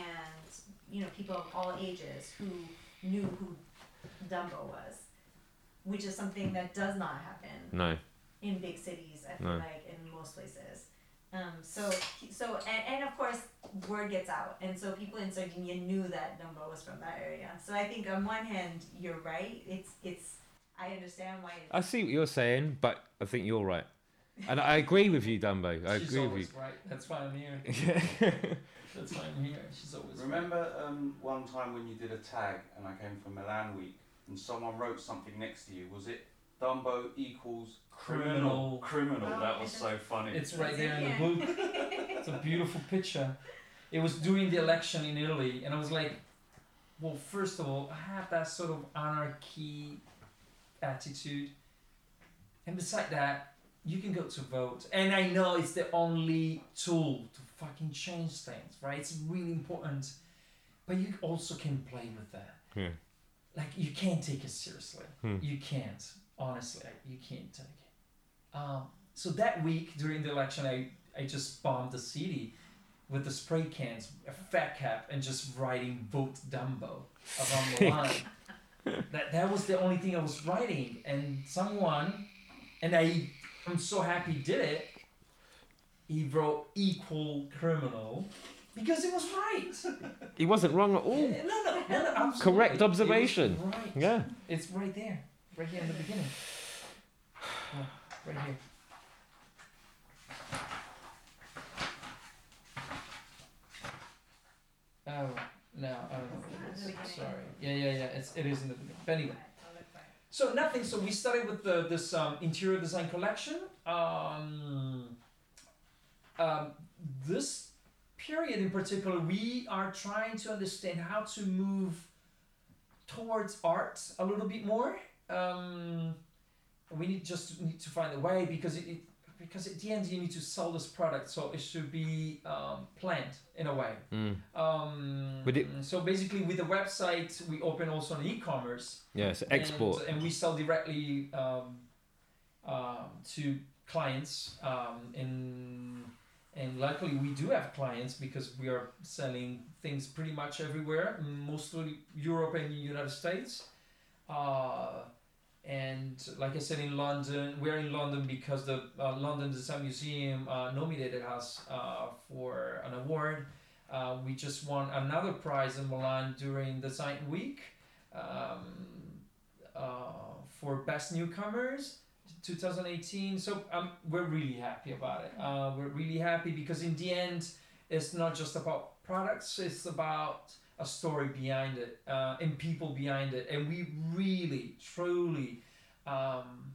you know people of all ages who knew who Dumbo was, which is something that does not happen No. in big cities. I feel No. like in most places. Um, so so and, and of course word gets out, and so people in Sardinia knew that Dumbo was from that area. So I think on one hand you're right. It's it's I understand why. I see what you're saying, but I think you're right. And I agree with you, Dumbo. I She's agree with always right. That's why I'm here. you. That's why I'm here. She's always right. Remember um, one time when you did a tag and I came from Milan Week and someone wrote something next to you? Was it Dumbo equals criminal? Criminal. Criminal. That was so funny. It's right there in the yeah. book. It's a beautiful picture. It was during the election in Italy, and I was like, well, first of all, I have that sort of anarchy attitude. And beside that, you can go to vote. And I know it's the only tool to fucking change things, right? It's really important. But you also can play with that. Yeah. Like, you can't take it seriously. Hmm. You can't. Honestly, you can't take it. Um, so that week during the election, I, I just bombed the city with the spray cans, a fat cap, and just writing "Vote Dumbo" around the line. that that was the only thing I was writing, and someone, and I, I'm so happy he did it. He wrote "equal criminal" because it was right. he wasn't wrong at no, all. no, no, no, absolutely. Correct observation. right. Yeah. It's right there, right here in the beginning. Yeah, right here. Oh no, I don't know. What It's not in the is. beginning. Sorry. Yeah, yeah, yeah. It's it is in the beginning. But anyway. I'll look for it. So nothing. So we started with the this um, interior design collection. Um, um, this period in particular, we are trying to understand how to move towards art a little bit more. Um, we need just need to find a way because it, it because at the end you need to sell this product, so it should be um, planned in a way. Mm. Um, it- so basically, with the website, we open also an e-commerce Yeah, so export. and, and we sell directly um, um, to clients um, in and luckily we do have clients because we are selling things pretty much everywhere, mostly Europe and United States. Uh, and like I said, in London, we're in London because the uh, London Design Museum uh, nominated us uh, for an award. Uh, we just won another prize in Milan during Design Week um, uh, for Best Newcomers 2018. So um, we're really happy about it. Uh, we're really happy because in the end, it's not just about products, it's about a story behind it uh, and people behind it. And we really, truly um,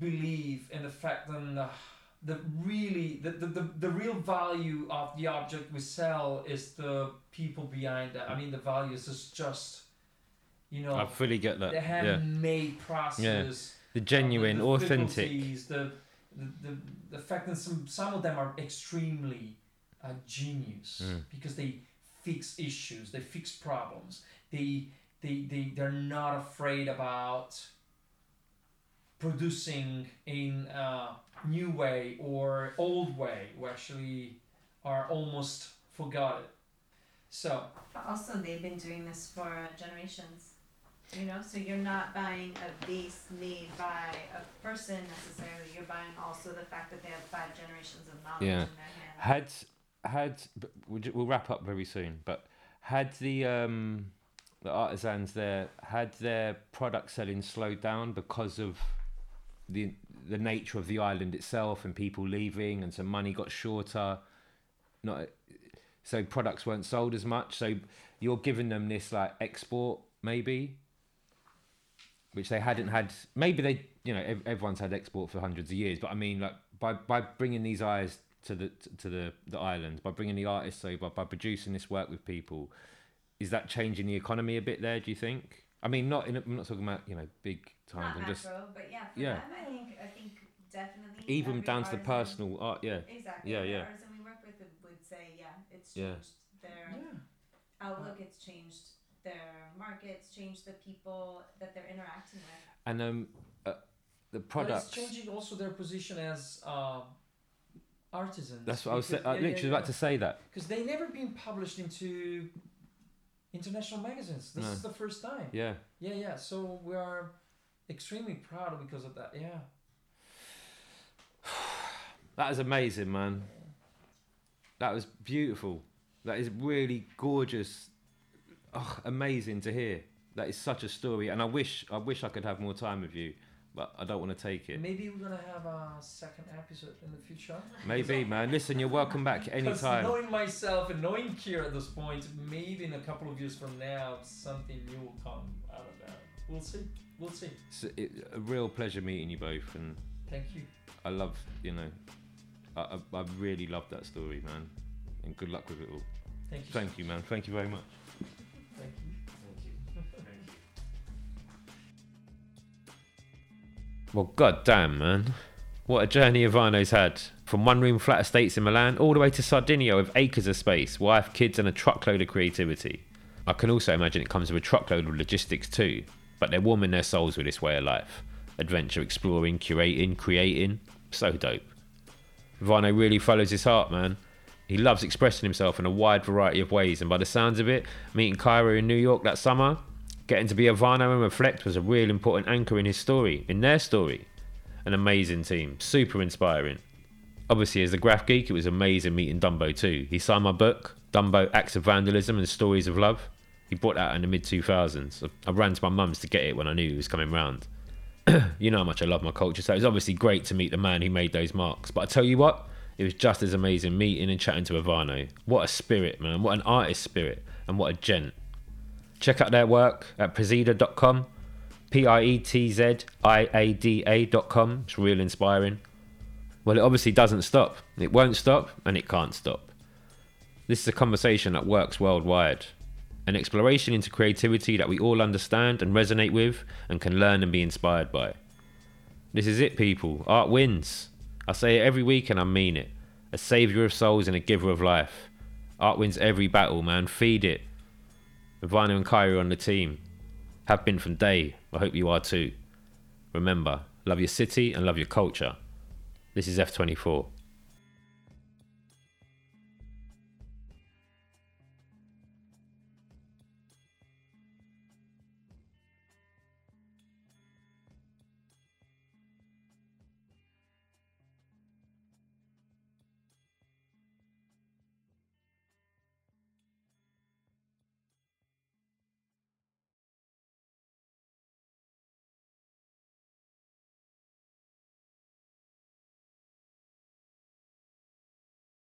believe in the fact that the, the really the, the, the, the real value of the object we sell is the people behind it. I mean the value is just you know I fully get that. the Yeah. handmade process The genuine, the authentic. difficulties, The, the, the, the fact that some, some of them are extremely uh, genius Mm. because they fix issues, they fix problems, they, they, they, they're not afraid about producing in a new way or old way who actually are almost forgotten. So, But also, they've been doing this for generations. You know, so you're not buying a vase made by a person necessarily. You're buying also the fact that they have five generations of knowledge Yeah. in their hand. Had had we'll wrap up very soon, but had the um the artisans there had their product selling slowed down because of the the nature of the island itself and people leaving and some money got shorter. Not so products weren't sold as much. So you're giving them this like export maybe? Which they hadn't had maybe they you know everyone's had export for hundreds of years but i mean like by by bringing these eyes to the to the the island by bringing the artists over by producing this work with people is that changing the economy a bit there do you think i mean not in a, i'm not talking about you know big times Not i'm just macro, but yeah, for yeah. them, I think, I think definitely. even down to the personal art yeah Exactly. Yeah, every yeah. artisan we work with would say, yeah, it's Yeah. their yeah. outlook, it's changed their markets, changed the people that they're interacting with. and um uh, the But it's changing also their position as uh, artisans. that's what i was because- sa- i yeah, literally yeah, about to say that Because they never been published into international magazines. This No. is the first time. yeah Yeah, yeah. So we are extremely proud because of that. Yeah. that is amazing man that was beautiful that is really gorgeous oh, amazing to hear that is such a story and i wish i wish i could have more time with you but i don't want to take it Maybe we're gonna have a second episode in the future. maybe man listen you're welcome back anytime Knowing myself and knowing Kira at this point, maybe in a couple of years from now, something new will come out of that. We'll see. We'll see. it's a- a real pleasure meeting you both and Thank you. i love you know i, I, I really love that story man and good luck with it all Thank you. thank you man thank you very much Well, god damn, man. What a journey Ivano's had. From one room flat estates in Milan all the way to Sardinia with acres of space, wife, kids, and a truckload of creativity. I can also imagine it comes with a truckload of logistics too, but they're warming their souls with this way of life. Adventure, exploring, curating, creating. So dope. Ivano really follows his heart, man. He loves expressing himself in a wide variety of ways, and by the sounds of it, meeting Kira in New York that summer, getting to be a Ivano and reflect was a real important anchor in his story, in their story. An amazing team, super inspiring. Obviously, as a graph geek, it was amazing meeting Dumbo too. He signed my book, Dumbo Acts of Vandalism and Stories of Love. He brought that out in the mid 2000s. I- I ran to my mum's to get it when I knew he was coming round. you know how much I love my culture, so it was obviously great to meet the man who made those marks. But I tell you what, it was just as amazing meeting and chatting to Ivano. What a spirit, man. What an artist spirit. And what a gent. Check out their work at pretziada.com. P I E T Z I A D A.com. It's real inspiring. Well, it obviously doesn't stop. It won't stop, and it can't stop. This is a conversation that works worldwide. An exploration into creativity that we all understand and resonate with and can learn and be inspired by. This is it, people. Art wins. I say it every week and I mean it. A saviour of souls and a giver of life. Art wins every battle, man. Feed it. Ivano and Kira on the team. Have been from day. I hope you are too. Remember, love your city and love your culture. This is F24.